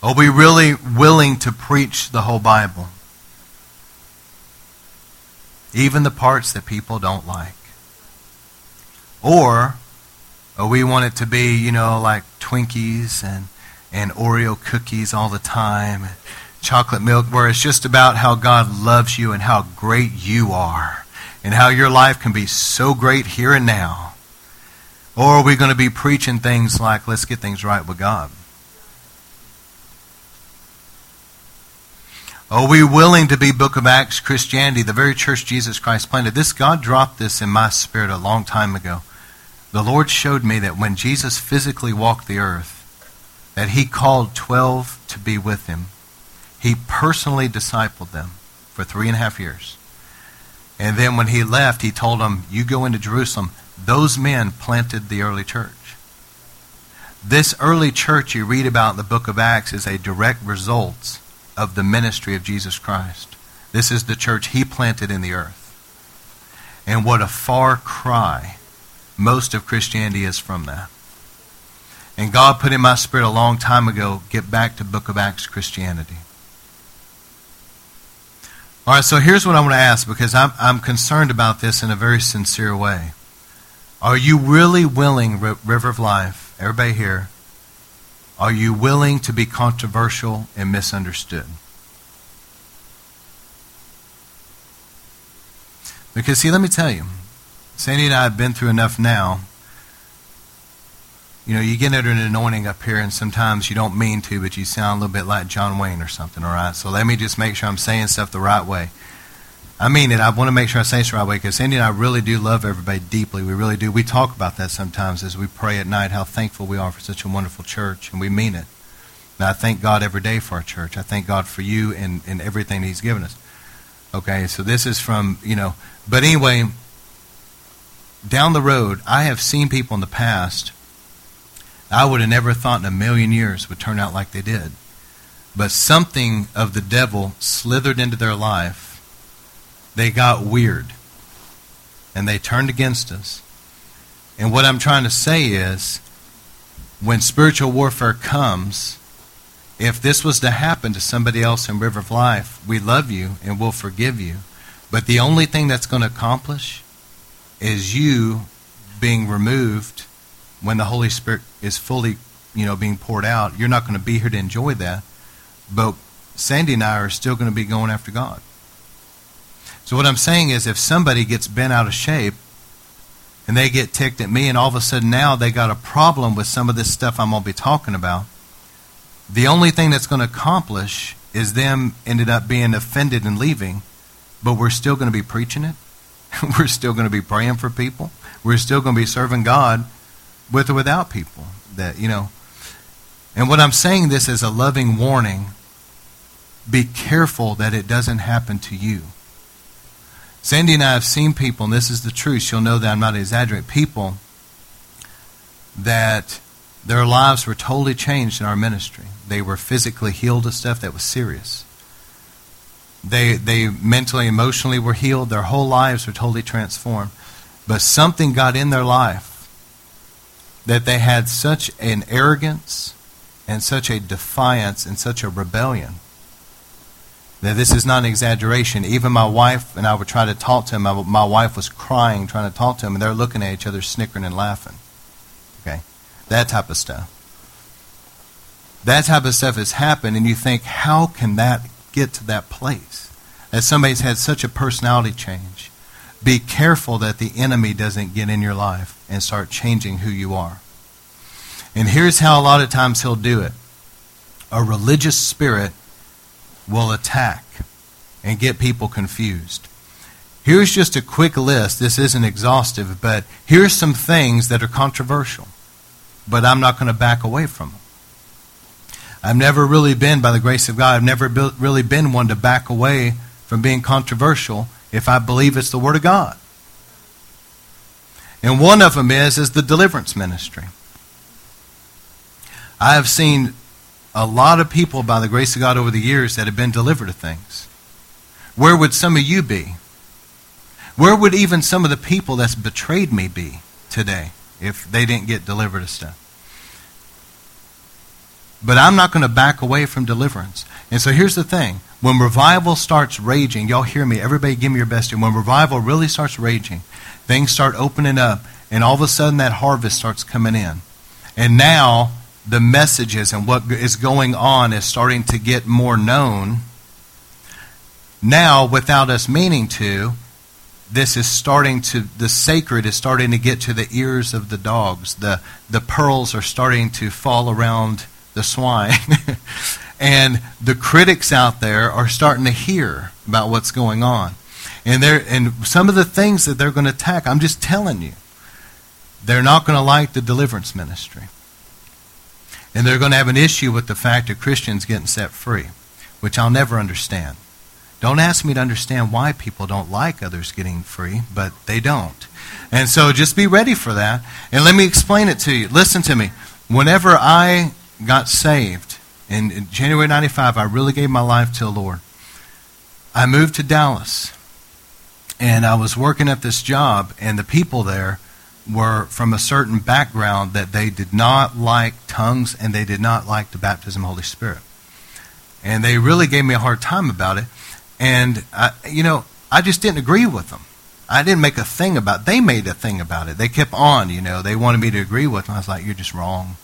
Are we really willing to preach the whole Bible? Even the parts that people don't like? Or, or we want it to be, you know, like Twinkies and, and Oreo cookies all the time, and chocolate milk, where it's just about how God loves you and how great you are, and how your life can be so great here and now? Or are we going to be preaching things like, let's get things right with God? Are we willing to be Book of Acts Christianity, the very church Jesus Christ planted? This God dropped this in my spirit a long time ago. The Lord showed me that when Jesus physically walked the earth, that he called 12 to be with him. He personally discipled them for three and a half years. And then when he left, he told them, You go into Jerusalem. Those men planted the early church. This early church you read about in the book of Acts is a direct result of the ministry of Jesus Christ. This is the church he planted in the earth. And what a far cry most of Christianity is from that. And God put in my spirit a long time ago, get back to Book of Acts Christianity. All right, so here's what I want to ask because I'm, I'm concerned about this in a very sincere way. Are you really willing, River of Life, everybody here, are you willing to be controversial and misunderstood? Because, see, let me tell you, Sandy and I have been through enough now. You know, you get under an anointing up here, and sometimes you don't mean to, but you sound a little bit like John Wayne or something, all right? So let me just make sure I'm saying stuff the right way. I mean it. I want to make sure I say the right way because Cindy and I really do love everybody deeply. We really do. We talk about that sometimes as we pray at night, how thankful we are for such a wonderful church, and we mean it. And I thank God every day for our church. I thank God for you and, and everything He's given us. Okay, so this is from, you know, but anyway, down the road, I have seen people in the past I would have never thought in a million years would turn out like they did. But something of the devil slithered into their life. They got weird. And they turned against us. And what I'm trying to say is when spiritual warfare comes, if this was to happen to somebody else in River of Life, we love you and we'll forgive you. But the only thing that's going to accomplish is you being removed when the Holy Spirit is fully, you know, being poured out. You're not going to be here to enjoy that. But Sandy and I are still going to be going after God. So what I'm saying is if somebody gets bent out of shape and they get ticked at me and all of a sudden now they got a problem with some of this stuff I'm going to be talking about, the only thing that's going to accomplish is them ended up being offended and leaving, but we're still going to be preaching it. we're still going to be praying for people. We're still going to be serving God with or without people. That, you know. And what I'm saying this as a loving warning be careful that it doesn't happen to you. Sandy and I have seen people, and this is the truth, she'll know that I'm not exaggerating, people that their lives were totally changed in our ministry. They were physically healed of stuff that was serious. They, they mentally, emotionally were healed. Their whole lives were totally transformed. But something got in their life that they had such an arrogance and such a defiance and such a rebellion that this is not an exaggeration. Even my wife and I would try to talk to him. My, my wife was crying trying to talk to him, and they're looking at each other, snickering and laughing. Okay? That type of stuff. That type of stuff has happened, and you think, how can that get to that place? That somebody's had such a personality change. Be careful that the enemy doesn't get in your life and start changing who you are. And here's how a lot of times he'll do it a religious spirit will attack and get people confused. Here's just a quick list. This isn't exhaustive, but here's some things that are controversial. But I'm not going to back away from them. I've never really been, by the grace of God, I've never really been one to back away from being controversial if I believe it's the Word of God. And one of them is, is the deliverance ministry. I have seen a lot of people, by the grace of God, over the years that have been delivered of things. Where would some of you be? Where would even some of the people that's betrayed me be today if they didn't get delivered of stuff? But I'm not going to back away from deliverance. And so here's the thing. When revival starts raging, y'all hear me, everybody give me your best. And When revival really starts raging, things start opening up, and all of a sudden that harvest starts coming in. And now the messages and what is going on is starting to get more known. Now, without us meaning to, this is starting to, the sacred is starting to get to the ears of the dogs. The, the pearls are starting to fall around the swine. and the critics out there are starting to hear about what's going on. And, and some of the things that they're going to attack, I'm just telling you, they're not going to like the deliverance ministry. And they're going to have an issue with the fact of Christians getting set free, which I'll never understand. Don't ask me to understand why people don't like others getting free, but they don't. And so just be ready for that. And let me explain it to you. Listen to me. Whenever I got saved in January 95, I really gave my life to the Lord. I moved to Dallas. And I was working at this job, and the people there were from a certain background that they did not like tongues and they did not like the baptism of the Holy Spirit. And they really gave me a hard time about it. And, I, you know, I just didn't agree with them. I didn't make a thing about it. They made a thing about it. They kept on, you know. They wanted me to agree with them. I was like, you're just wrong.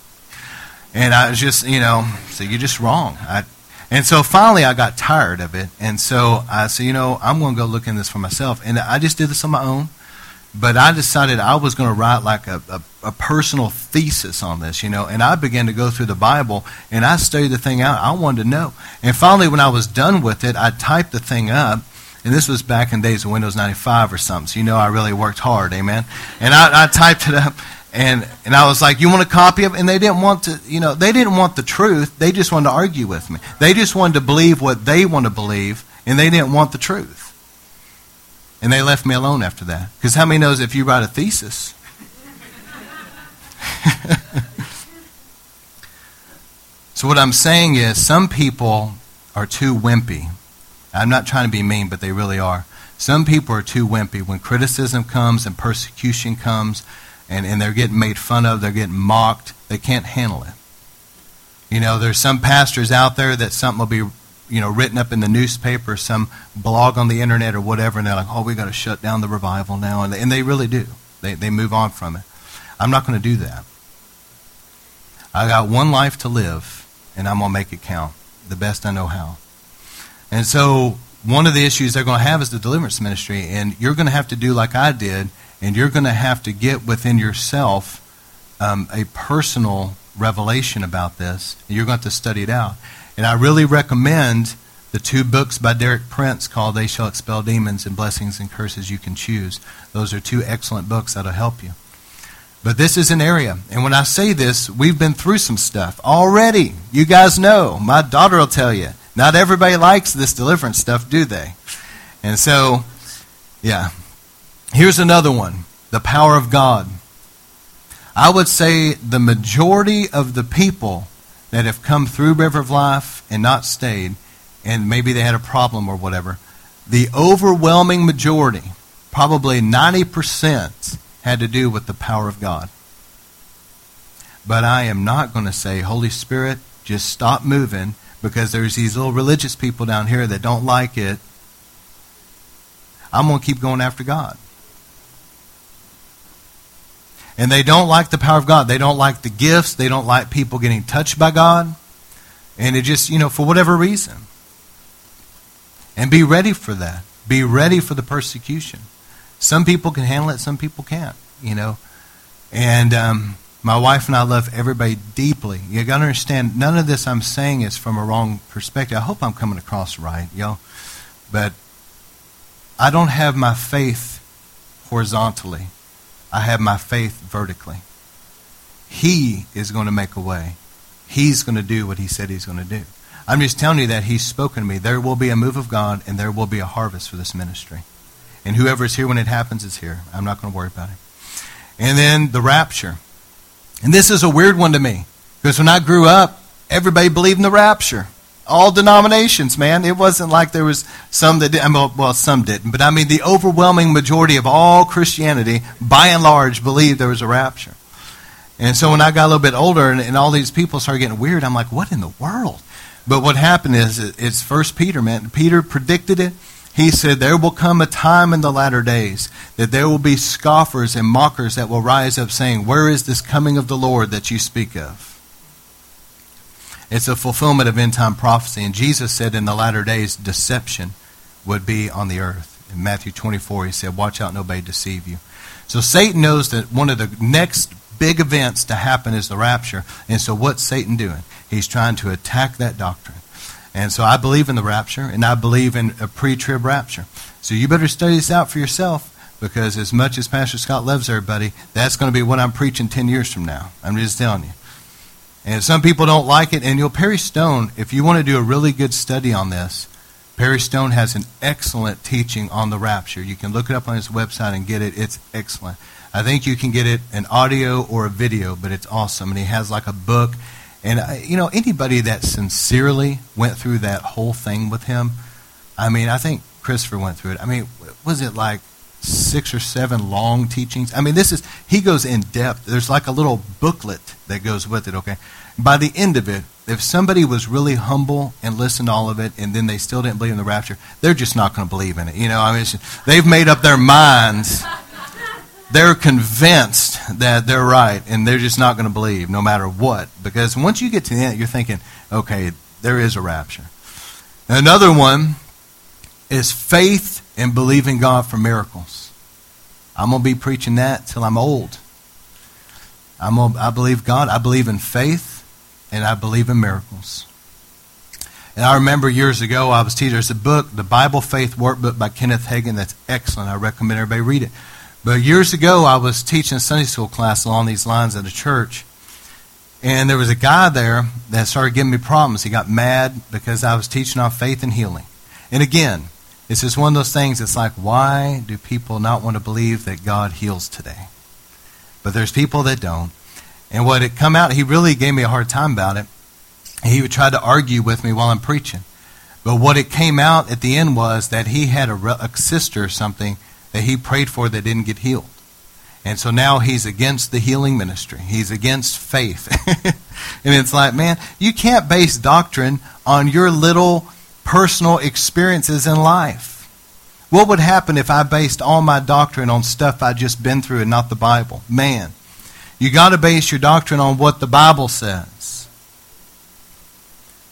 And I was just, you know, so you're just wrong. I, and so finally I got tired of it. And so I said, you know, I'm going to go look in this for myself. And I just did this on my own. But I decided I was going to write like a, a, a, personal thesis on this, you know. And I began to go through the Bible and I studied the thing out. I wanted to know. And finally, when I was done with it, I typed the thing up. And this was back in days of Windows 95 or something. So you know I really worked hard, amen. And I, I typed it up. And, and I was like, you want a copy of it? And they didn't want to, you know, they didn't want the truth. They just wanted to argue with me. They just wanted to believe what they want to believe, and they didn't want the truth. And they left me alone after that. Because how many knows if you write a thesis? so what I'm saying is some people are too wimpy. I'm not trying to be mean, but they really are. Some people are too wimpy. When criticism comes and persecution comes and, and they're getting made fun of, they're getting mocked, they can't handle it. You know, there's some pastors out there that something will be, you know, written up in the newspaper, some blog on the internet or whatever, and they're like, oh, we got to shut down the revival now. And they, and they really do. They, they move on from it. I'm not going to do that. I got one life to live, and I'm going to make it count the best I know how. And so one of the issues they're going to have is the deliverance ministry, and you're going to have to do like I did, and you're going to have to get within yourself um, a personal revelation about this. You're going to, to study it out. And I really recommend the two books by Derek Prince called They Shall Expel Demons and Blessings and Curses You Can Choose. Those are two excellent books that'll help you. But this is an area. And when I say this, we've been through some stuff already. You guys know. My daughter will tell you. Not everybody likes this deliverance stuff, do they? And so, yeah. Here's another one the power of God. I would say the majority of the people that have come through River of Life and not stayed, and maybe they had a problem or whatever, the overwhelming majority, probably 90%, had to do with the power of God. But I am not going to say, Holy Spirit, just stop moving because there's these little religious people down here that don't like it. I'm going to keep going after God and they don't like the power of God. They don't like the gifts. They don't like people getting touched by God. And it just, you know, for whatever reason. And be ready for that. Be ready for the persecution. Some people can handle it, some people can't, you know. And um, my wife and I love everybody deeply. You got to understand, none of this I'm saying is from a wrong perspective. I hope I'm coming across right, yo. But I don't have my faith horizontally. I have my faith vertically. He is going to make a way. He's going to do what he said he's going to do. I'm just telling you that he's spoken to me. There will be a move of God and there will be a harvest for this ministry. And whoever is here when it happens is here. I'm not going to worry about it. And then the rapture. And this is a weird one to me because when I grew up, everybody believed in the rapture all denominations, man. It wasn't like there was some that did, I mean, well, some didn't, but I mean, the overwhelming majority of all Christianity, by and large, believed there was a rapture. And so when I got a little bit older and, and all these people started getting weird, I'm like, what in the world? But what happened is, it's First Peter, man. Peter predicted it. He said, There will come a time in the latter days that there will be scoffers and mockers that will rise up, saying, Where is this coming of the Lord that you speak of? It's a fulfillment of end time prophecy. And Jesus said in the latter days, deception would be on the earth. In Matthew 24, he said, Watch out, nobody deceive you. So Satan knows that one of the next big events to happen is the rapture. And so what's Satan doing? He's trying to attack that doctrine. And so I believe in the rapture, and I believe in a pre trib rapture. So you better study this out for yourself because as much as Pastor Scott loves everybody, that's going to be what I'm preaching 10 years from now. I'm just telling you. And some people don't like it. And you'll Perry Stone, if you want to do a really good study on this, Perry Stone has an excellent teaching on the rapture. You can look it up on his website and get it. It's excellent. I think you can get it an audio or a video, but it's awesome. And he has like a book. And, uh, you know, anybody that sincerely went through that whole thing with him, I mean, I think Christopher went through it. I mean, was it like six or seven long teachings? I mean, this is, he goes in depth. There's like a little booklet that goes with it, okay? by the end of it, if somebody was really humble and listened to all of it and then they still didn't believe in the rapture, they're just not going to believe in it. You know, I mean, they've made up their minds. They're convinced that they're right and they're just not going to believe no matter what. Because once you get to the end, you're thinking, okay, there is a rapture. Another one is faith and believing God for miracles. I'm going to be preaching that till I'm old. I'm I believe God. I believe in faith and I believe in miracles. And I remember years ago, I was teaching, there's a book, the Bible Faith Workbook by Kenneth Hagin, that's excellent. I recommend everybody read it. But years ago, I was teaching a Sunday school class along these lines at a church. And there was a guy there that started giving me problems. He got mad because I was teaching on faith and healing. And again, It's just one of those things. It's like, why do people not want to believe that God heals today? But there's people that don't. And what it come out, he really gave me a hard time about it. He would try to argue with me while I'm preaching. But what it came out at the end was that he had a, a sister or something that he prayed for that didn't get healed. And so now he's against the healing ministry. He's against faith. and it's like, man, you can't base doctrine on your little personal experiences in life. What would happen if I based all my doctrine on stuff I'd just been through and not the Bible? Man, you got to base your doctrine on what the Bible says.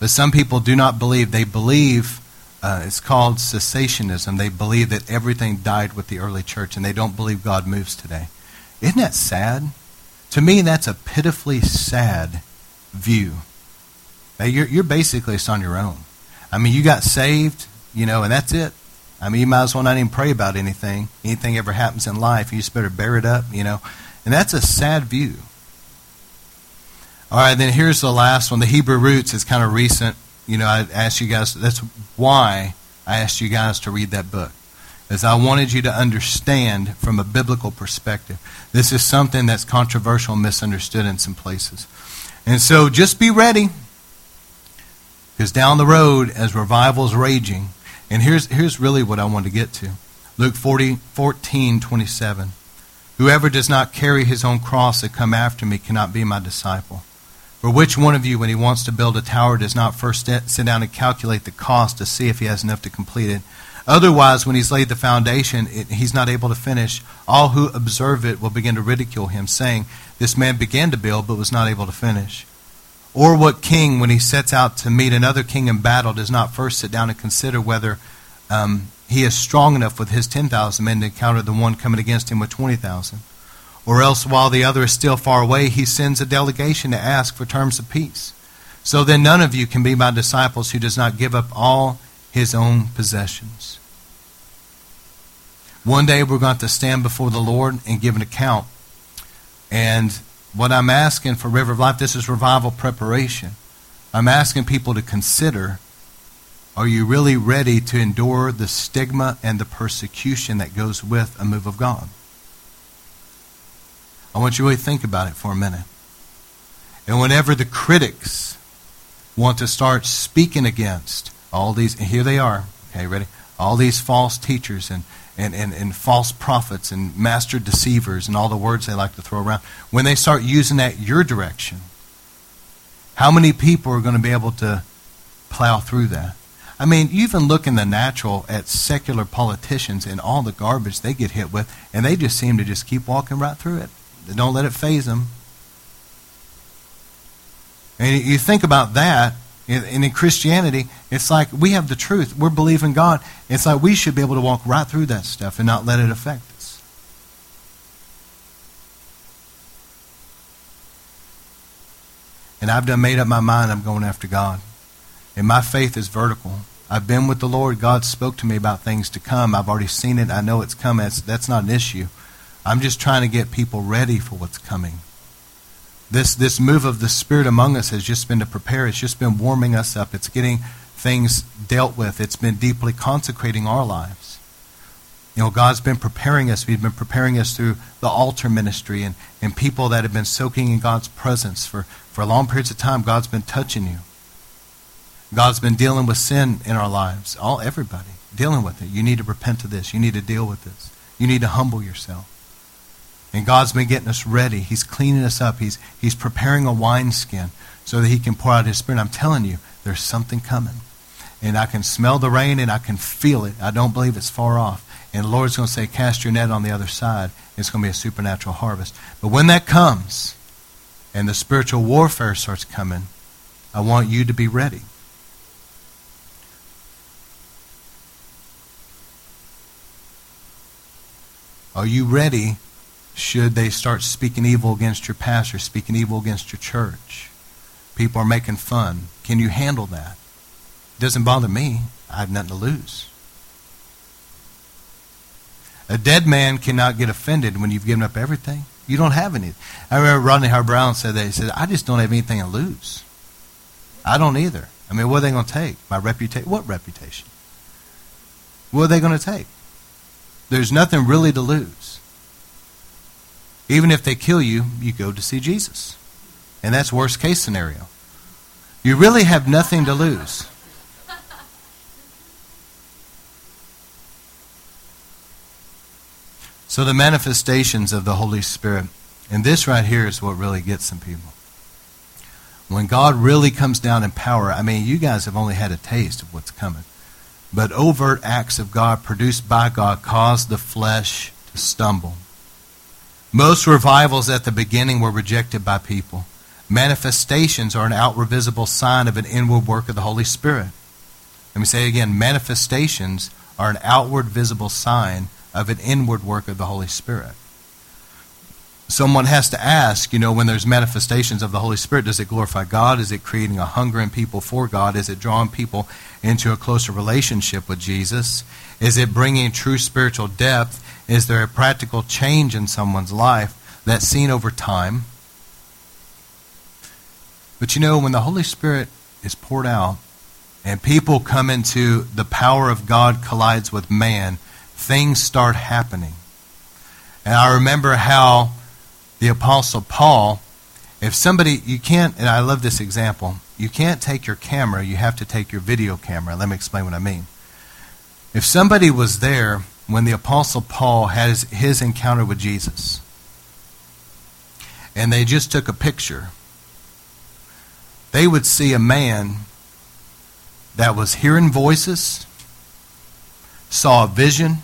But some people do not believe. They believe, uh, it's called cessationism. They believe that everything died with the early church, and they don't believe God moves today. Isn't that sad? To me, that's a pitifully sad view. You're, you're basically on your own. I mean, you got saved, you know, and that's it. I mean, you might as well not even pray about anything. Anything ever happens in life, you just better bear it up, you know. And that's a sad view. All right, then here's the last one. The Hebrew roots is kind of recent. You know, I asked you guys, that's why I asked you guys to read that book. As I wanted you to understand from a biblical perspective. This is something that's controversial and misunderstood in some places. And so just be ready. Because down the road, as revival's raging, and here's, here's really what I want to get to Luke 40, 14, 27. Whoever does not carry his own cross and come after me cannot be my disciple. For which one of you, when he wants to build a tower, does not first sit down and calculate the cost to see if he has enough to complete it? Otherwise, when he's laid the foundation, it, he's not able to finish. All who observe it will begin to ridicule him, saying, This man began to build, but was not able to finish. Or what king, when he sets out to meet another king in battle, does not first sit down and consider whether um, he is strong enough with his 10,000 men to encounter the one coming against him with 20,000? Or else, while the other is still far away, he sends a delegation to ask for terms of peace. So then, none of you can be my disciples who does not give up all his own possessions. One day we're going to stand before the Lord and give an account. And what I'm asking for River of Life, this is revival preparation. I'm asking people to consider are you really ready to endure the stigma and the persecution that goes with a move of God? I want you to really think about it for a minute. And whenever the critics want to start speaking against all these, here they are, okay, ready? All these false teachers and, and, and, and false prophets and master deceivers and all the words they like to throw around, when they start using that your direction, how many people are going to be able to plow through that? I mean, you even look in the natural at secular politicians and all the garbage they get hit with, and they just seem to just keep walking right through it. They don't let it phase them. And you think about that, and in Christianity, it's like we have the truth. We're believing God. It's like we should be able to walk right through that stuff and not let it affect us. And I've done made up my mind I'm going after God. And my faith is vertical. I've been with the Lord. God spoke to me about things to come. I've already seen it. I know it's coming. That's, that's not an issue. I'm just trying to get people ready for what's coming. This, this move of the Spirit among us has just been to prepare. It's just been warming us up. It's getting things dealt with. It's been deeply consecrating our lives. You know, God's been preparing us. We've been preparing us through the altar ministry and, and people that have been soaking in God's presence for, for long periods of time. God's been touching you. God's been dealing with sin in our lives. All everybody dealing with it. You need to repent of this. You need to deal with this. You need to humble yourself. And God's been getting us ready. He's cleaning us up. He's, he's preparing a wineskin so that He can pour out His Spirit. I'm telling you, there's something coming. And I can smell the rain and I can feel it. I don't believe it's far off. And the Lord's going to say, Cast your net on the other side. It's going to be a supernatural harvest. But when that comes and the spiritual warfare starts coming, I want you to be ready. Are you ready should they start speaking evil against your pastor, speaking evil against your church. People are making fun. Can you handle that? It doesn't bother me. I have nothing to lose. A dead man cannot get offended when you've given up everything. You don't have anything. I remember Rodney Howard-Browne said that. He said, I just don't have anything to lose. I don't either. I mean, what are they going to take? My reputation? What reputation? what are they going to take? There's nothing really to lose. Even if they kill you, you go to see Jesus. And that's worst case scenario. You really have nothing to lose. So the manifestations of the Holy Spirit, and this right here is what really gets some people. When God really comes down in power, I mean, you guys have only had a taste of what's coming. But overt acts of God produced by God cause the flesh to stumble. Most revivals at the beginning were rejected by people. Manifestations are an outward visible sign of an inward work of the Holy Spirit. Let me say again manifestations are an outward visible sign of an inward work of the Holy Spirit someone has to ask, you know, when there's manifestations of the Holy Spirit, does it glorify God? Is it creating a hunger in people for God? Is it drawing people into a closer relationship with Jesus? Is it bringing true spiritual depth? Is there a practical change in someone's life that's seen over time? But you know, when the Holy Spirit is poured out and people come into the power of God collides with man, things start happening. And I remember how the Apostle Paul, if somebody, you can't, and I love this example, you can't take your camera, you have to take your video camera. Let me explain what I mean. If somebody was there when the Apostle Paul had his, his encounter with Jesus, and they just took a picture, they would see a man that was hearing voices, saw a vision,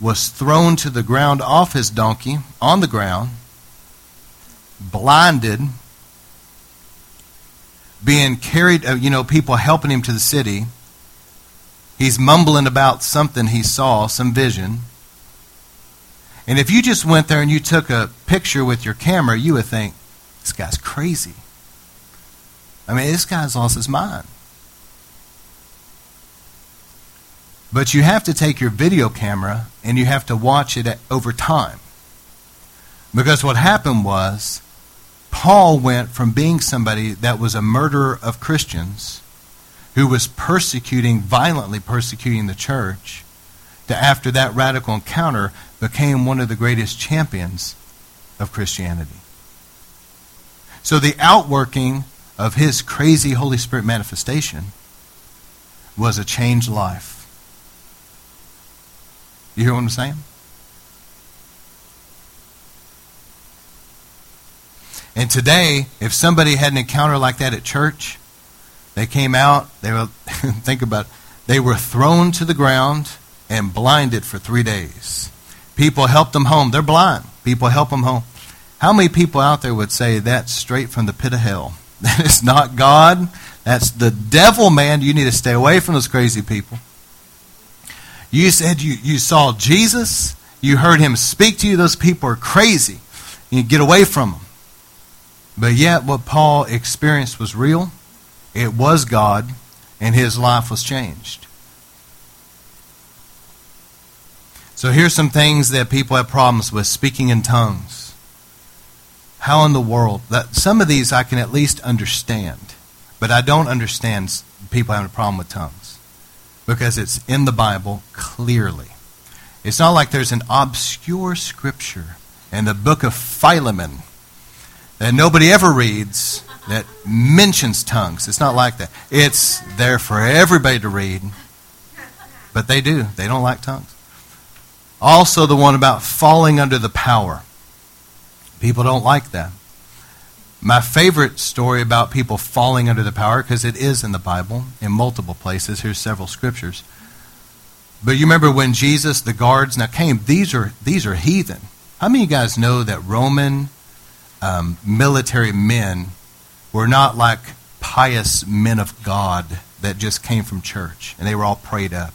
was thrown to the ground off his donkey, on the ground, blinded, being carried, uh, you know, people helping him to the city. He's mumbling about something he saw, some vision. And if you just went there and you took a picture with your camera, you would think, this guy's crazy. I mean, this guy's lost his mind. But you have to take your video camera and you have to watch it over time. Because what happened was, Paul went from being somebody that was a murderer of Christians, who was persecuting, violently persecuting the church, to after that radical encounter became one of the greatest champions of Christianity. So the outworking of his crazy Holy Spirit manifestation was a changed life. You hear what I'm saying? And today, if somebody had an encounter like that at church, they came out, they were, think about it, they were thrown to the ground and blinded for three days. People helped them home. They're blind. People help them home. How many people out there would say that's straight from the pit of hell? That is not God. That's the devil, man. You need to stay away from those crazy people. You said you, you saw Jesus. You heard him speak to you. Those people are crazy. You get away from them. But yet, what Paul experienced was real. It was God, and his life was changed. So here's some things that people have problems with speaking in tongues. How in the world? That some of these I can at least understand, but I don't understand people having a problem with tongues because it's in the Bible clearly. It's not like there's an obscure scripture in the book of Philemon that nobody ever reads that mentions tongues. It's not like that. It's there for everybody to read, but they do. They don't like tongues. Also, the one about falling under the power. People don't like that. My favorite story about people falling under the power, because it is in the Bible in multiple places. Here's several scriptures. But you remember when Jesus, the guards now came, these are, these are heathen. How many of you guys know that Roman um, military men were not like pious men of God that just came from church and they were all prayed up?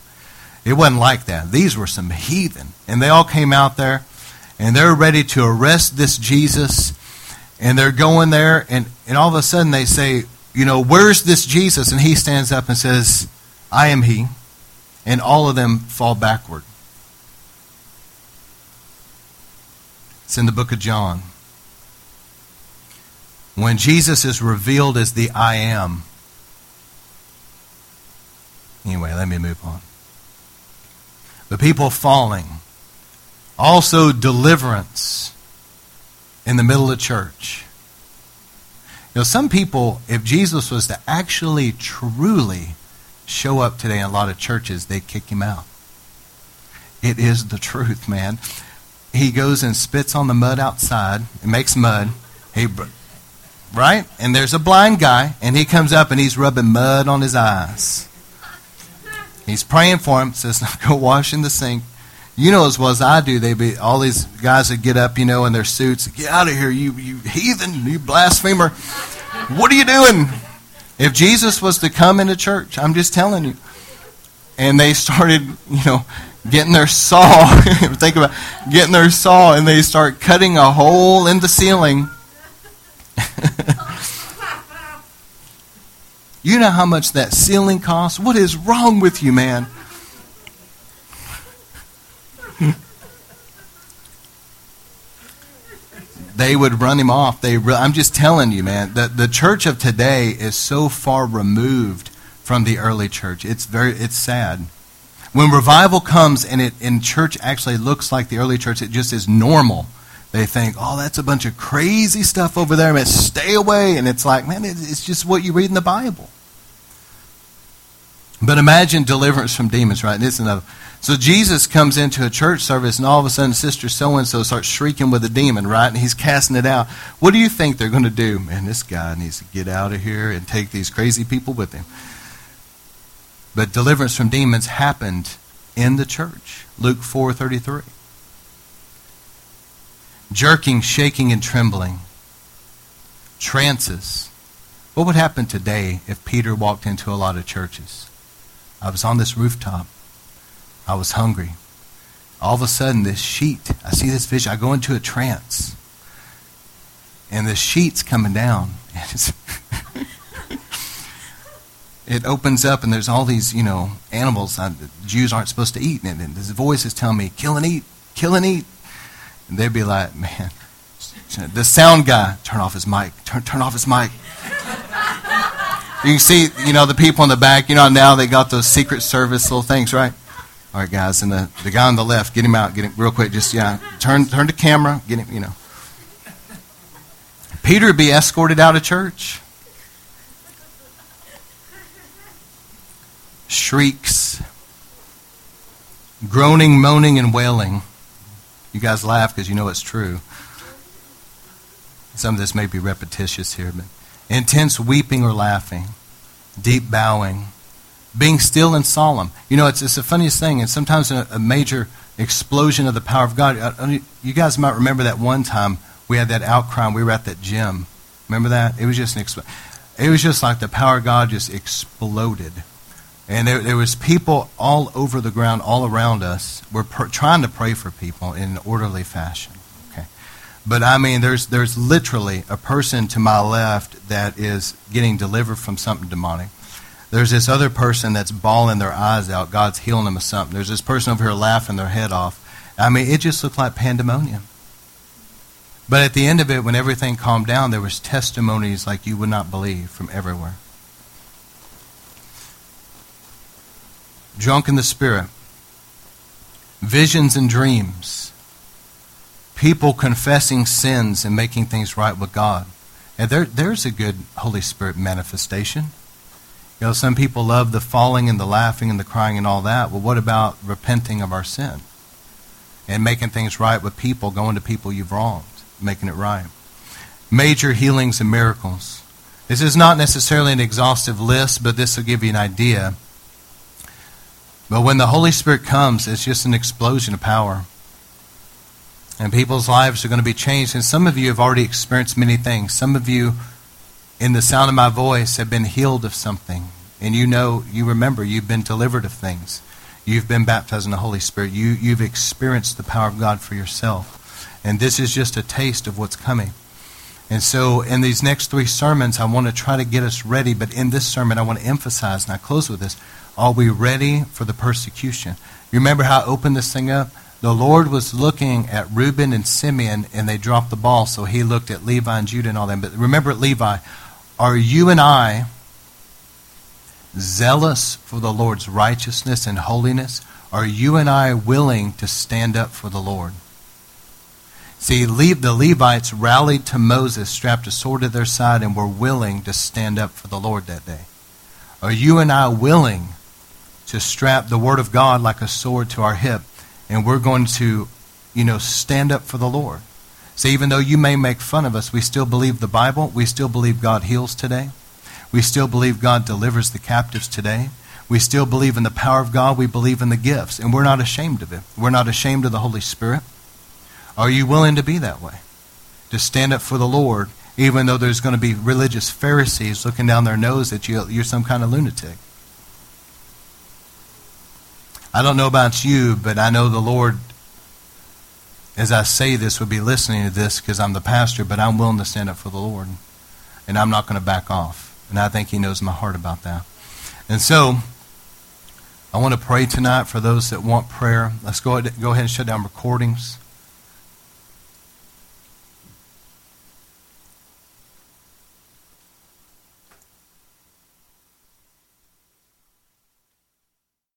It wasn't like that. These were some heathen. And they all came out there and they're ready to arrest this Jesus and they're going there, and, and all of a sudden they say, You know, where's this Jesus? And he stands up and says, I am he. And all of them fall backward. It's in the book of John. When Jesus is revealed as the I am. Anyway, let me move on. the people falling, also deliverance in the middle of church. You know, some people, if Jesus was to actually, truly show up today in a lot of churches, they'd kick him out. It is the truth, man. He goes and spits on the mud outside and makes mud. He, right? And there's a blind guy, and he comes up and he's rubbing mud on his eyes. He's praying for him, says, Go wash in the sink. You know as well as I do, they be all these guys that get up, you know, in their suits, get out of here, you you heathen, you blasphemer. What are you doing? If Jesus was to come into church, I'm just telling you. And they started, you know, getting their saw. think about getting their saw, and they start cutting a hole in the ceiling. you know how much that ceiling costs? What is wrong with you, man? they would run him off. They, re- I'm just telling you, man. The the church of today is so far removed from the early church. It's very, it's sad. When revival comes and it in church actually looks like the early church, it just is normal. They think, oh, that's a bunch of crazy stuff over there. Man, stay away. And it's like, man, it's just what you read in the Bible. But imagine deliverance from demons, right? This is another. So Jesus comes into a church service, and all of a sudden, Sister So and so starts shrieking with a demon, right? And he's casting it out. What do you think they're going to do? Man, this guy needs to get out of here and take these crazy people with him. But deliverance from demons happened in the church. Luke 4:33. Jerking, shaking and trembling. Trances. What would happen today if Peter walked into a lot of churches? I was on this rooftop. I was hungry. All of a sudden, this sheet, I see this vision. I go into a trance. And the sheet's coming down. it opens up, and there's all these, you know, animals that Jews aren't supposed to eat. And, and this voice is telling me, kill and eat, kill and eat. And they'd be like, man, the sound guy, turn off his mic, turn, turn off his mic. You can see, you know, the people in the back, you know, now they got those Secret Service little things, right? All right, guys, and the, the guy on the left, get him out, get him real quick. Just yeah, turn turn the camera, get him. You know, Peter would be escorted out of church. Shrieks, groaning, moaning, and wailing. You guys laugh because you know it's true. Some of this may be repetitious here, but intense weeping or laughing, deep bowing being still and solemn. You know, it's, it's the funniest thing, and sometimes a, a major explosion of the power of God. I, I, you guys might remember that one time we had that outcry and we were at that gym. Remember that? It was just an it was just like the power of God just exploded. And there, there was people all over the ground, all around us. We're pr- trying to pray for people in an orderly fashion. Okay, but I mean, there's there's literally a person to my left that is getting delivered from something demonic. There's this other person that's bawling their eyes out. God's healing them of something. There's this person over here laughing their head off. I mean, it just looked like pandemonium. But at the end of it, when everything calmed down, there was testimonies like you would not believe from everywhere. Drunk in the Spirit. Visions and dreams. People confessing sins and making things right with God. And there, there's a good Holy Spirit manifestation. You know, some people love the falling and the laughing and the crying and all that. Well, what about repenting of our sin? And making things right with people, going to people you've wronged, making it right. Major healings and miracles. This is not necessarily an exhaustive list, but this will give you an idea. But when the Holy Spirit comes, it's just an explosion of power. And people's lives are going to be changed. And some of you have already experienced many things. Some of you in the sound of my voice have been healed of something. And you know, you remember, you've been delivered of things. You've been baptized in the Holy Spirit. You, you've experienced the power of God for yourself. And this is just a taste of what's coming. And so, in these next three sermons, I want to try to get us ready. But in this sermon, I want to emphasize, and I close with this are we ready for the persecution? You remember how I opened this thing up? The Lord was looking at Reuben and Simeon, and they dropped the ball, so he looked at Levi and Judah and all them. But remember Levi, are you and I zealous for the Lord's righteousness and holiness? Are you and I willing to stand up for the Lord? See, the Levites rallied to Moses, strapped a sword to their side, and were willing to stand up for the Lord that day. Are you and I willing to strap the Word of God like a sword to our hip, and we're going to, you know, stand up for the Lord? See, even though you may make fun of us, we still believe the Bible. We still believe God heals today. We still believe God delivers the captives today. We still believe in the power of God. We believe in the gifts, and we're not ashamed of it. We're not ashamed of the Holy Spirit. Are you willing to be that way? To stand up for the Lord, even though there's going to be religious Pharisees looking down their nose at you, you're some kind of lunatic. I don't know about you, but I know the Lord, as I say this, would be listening to this because I'm the pastor, but I'm willing to stand up for the Lord. And I'm not going to back off. And I think He knows my heart about that. And so, I want to pray tonight for those that want prayer. Let's go ahead, go ahead and shut down recordings.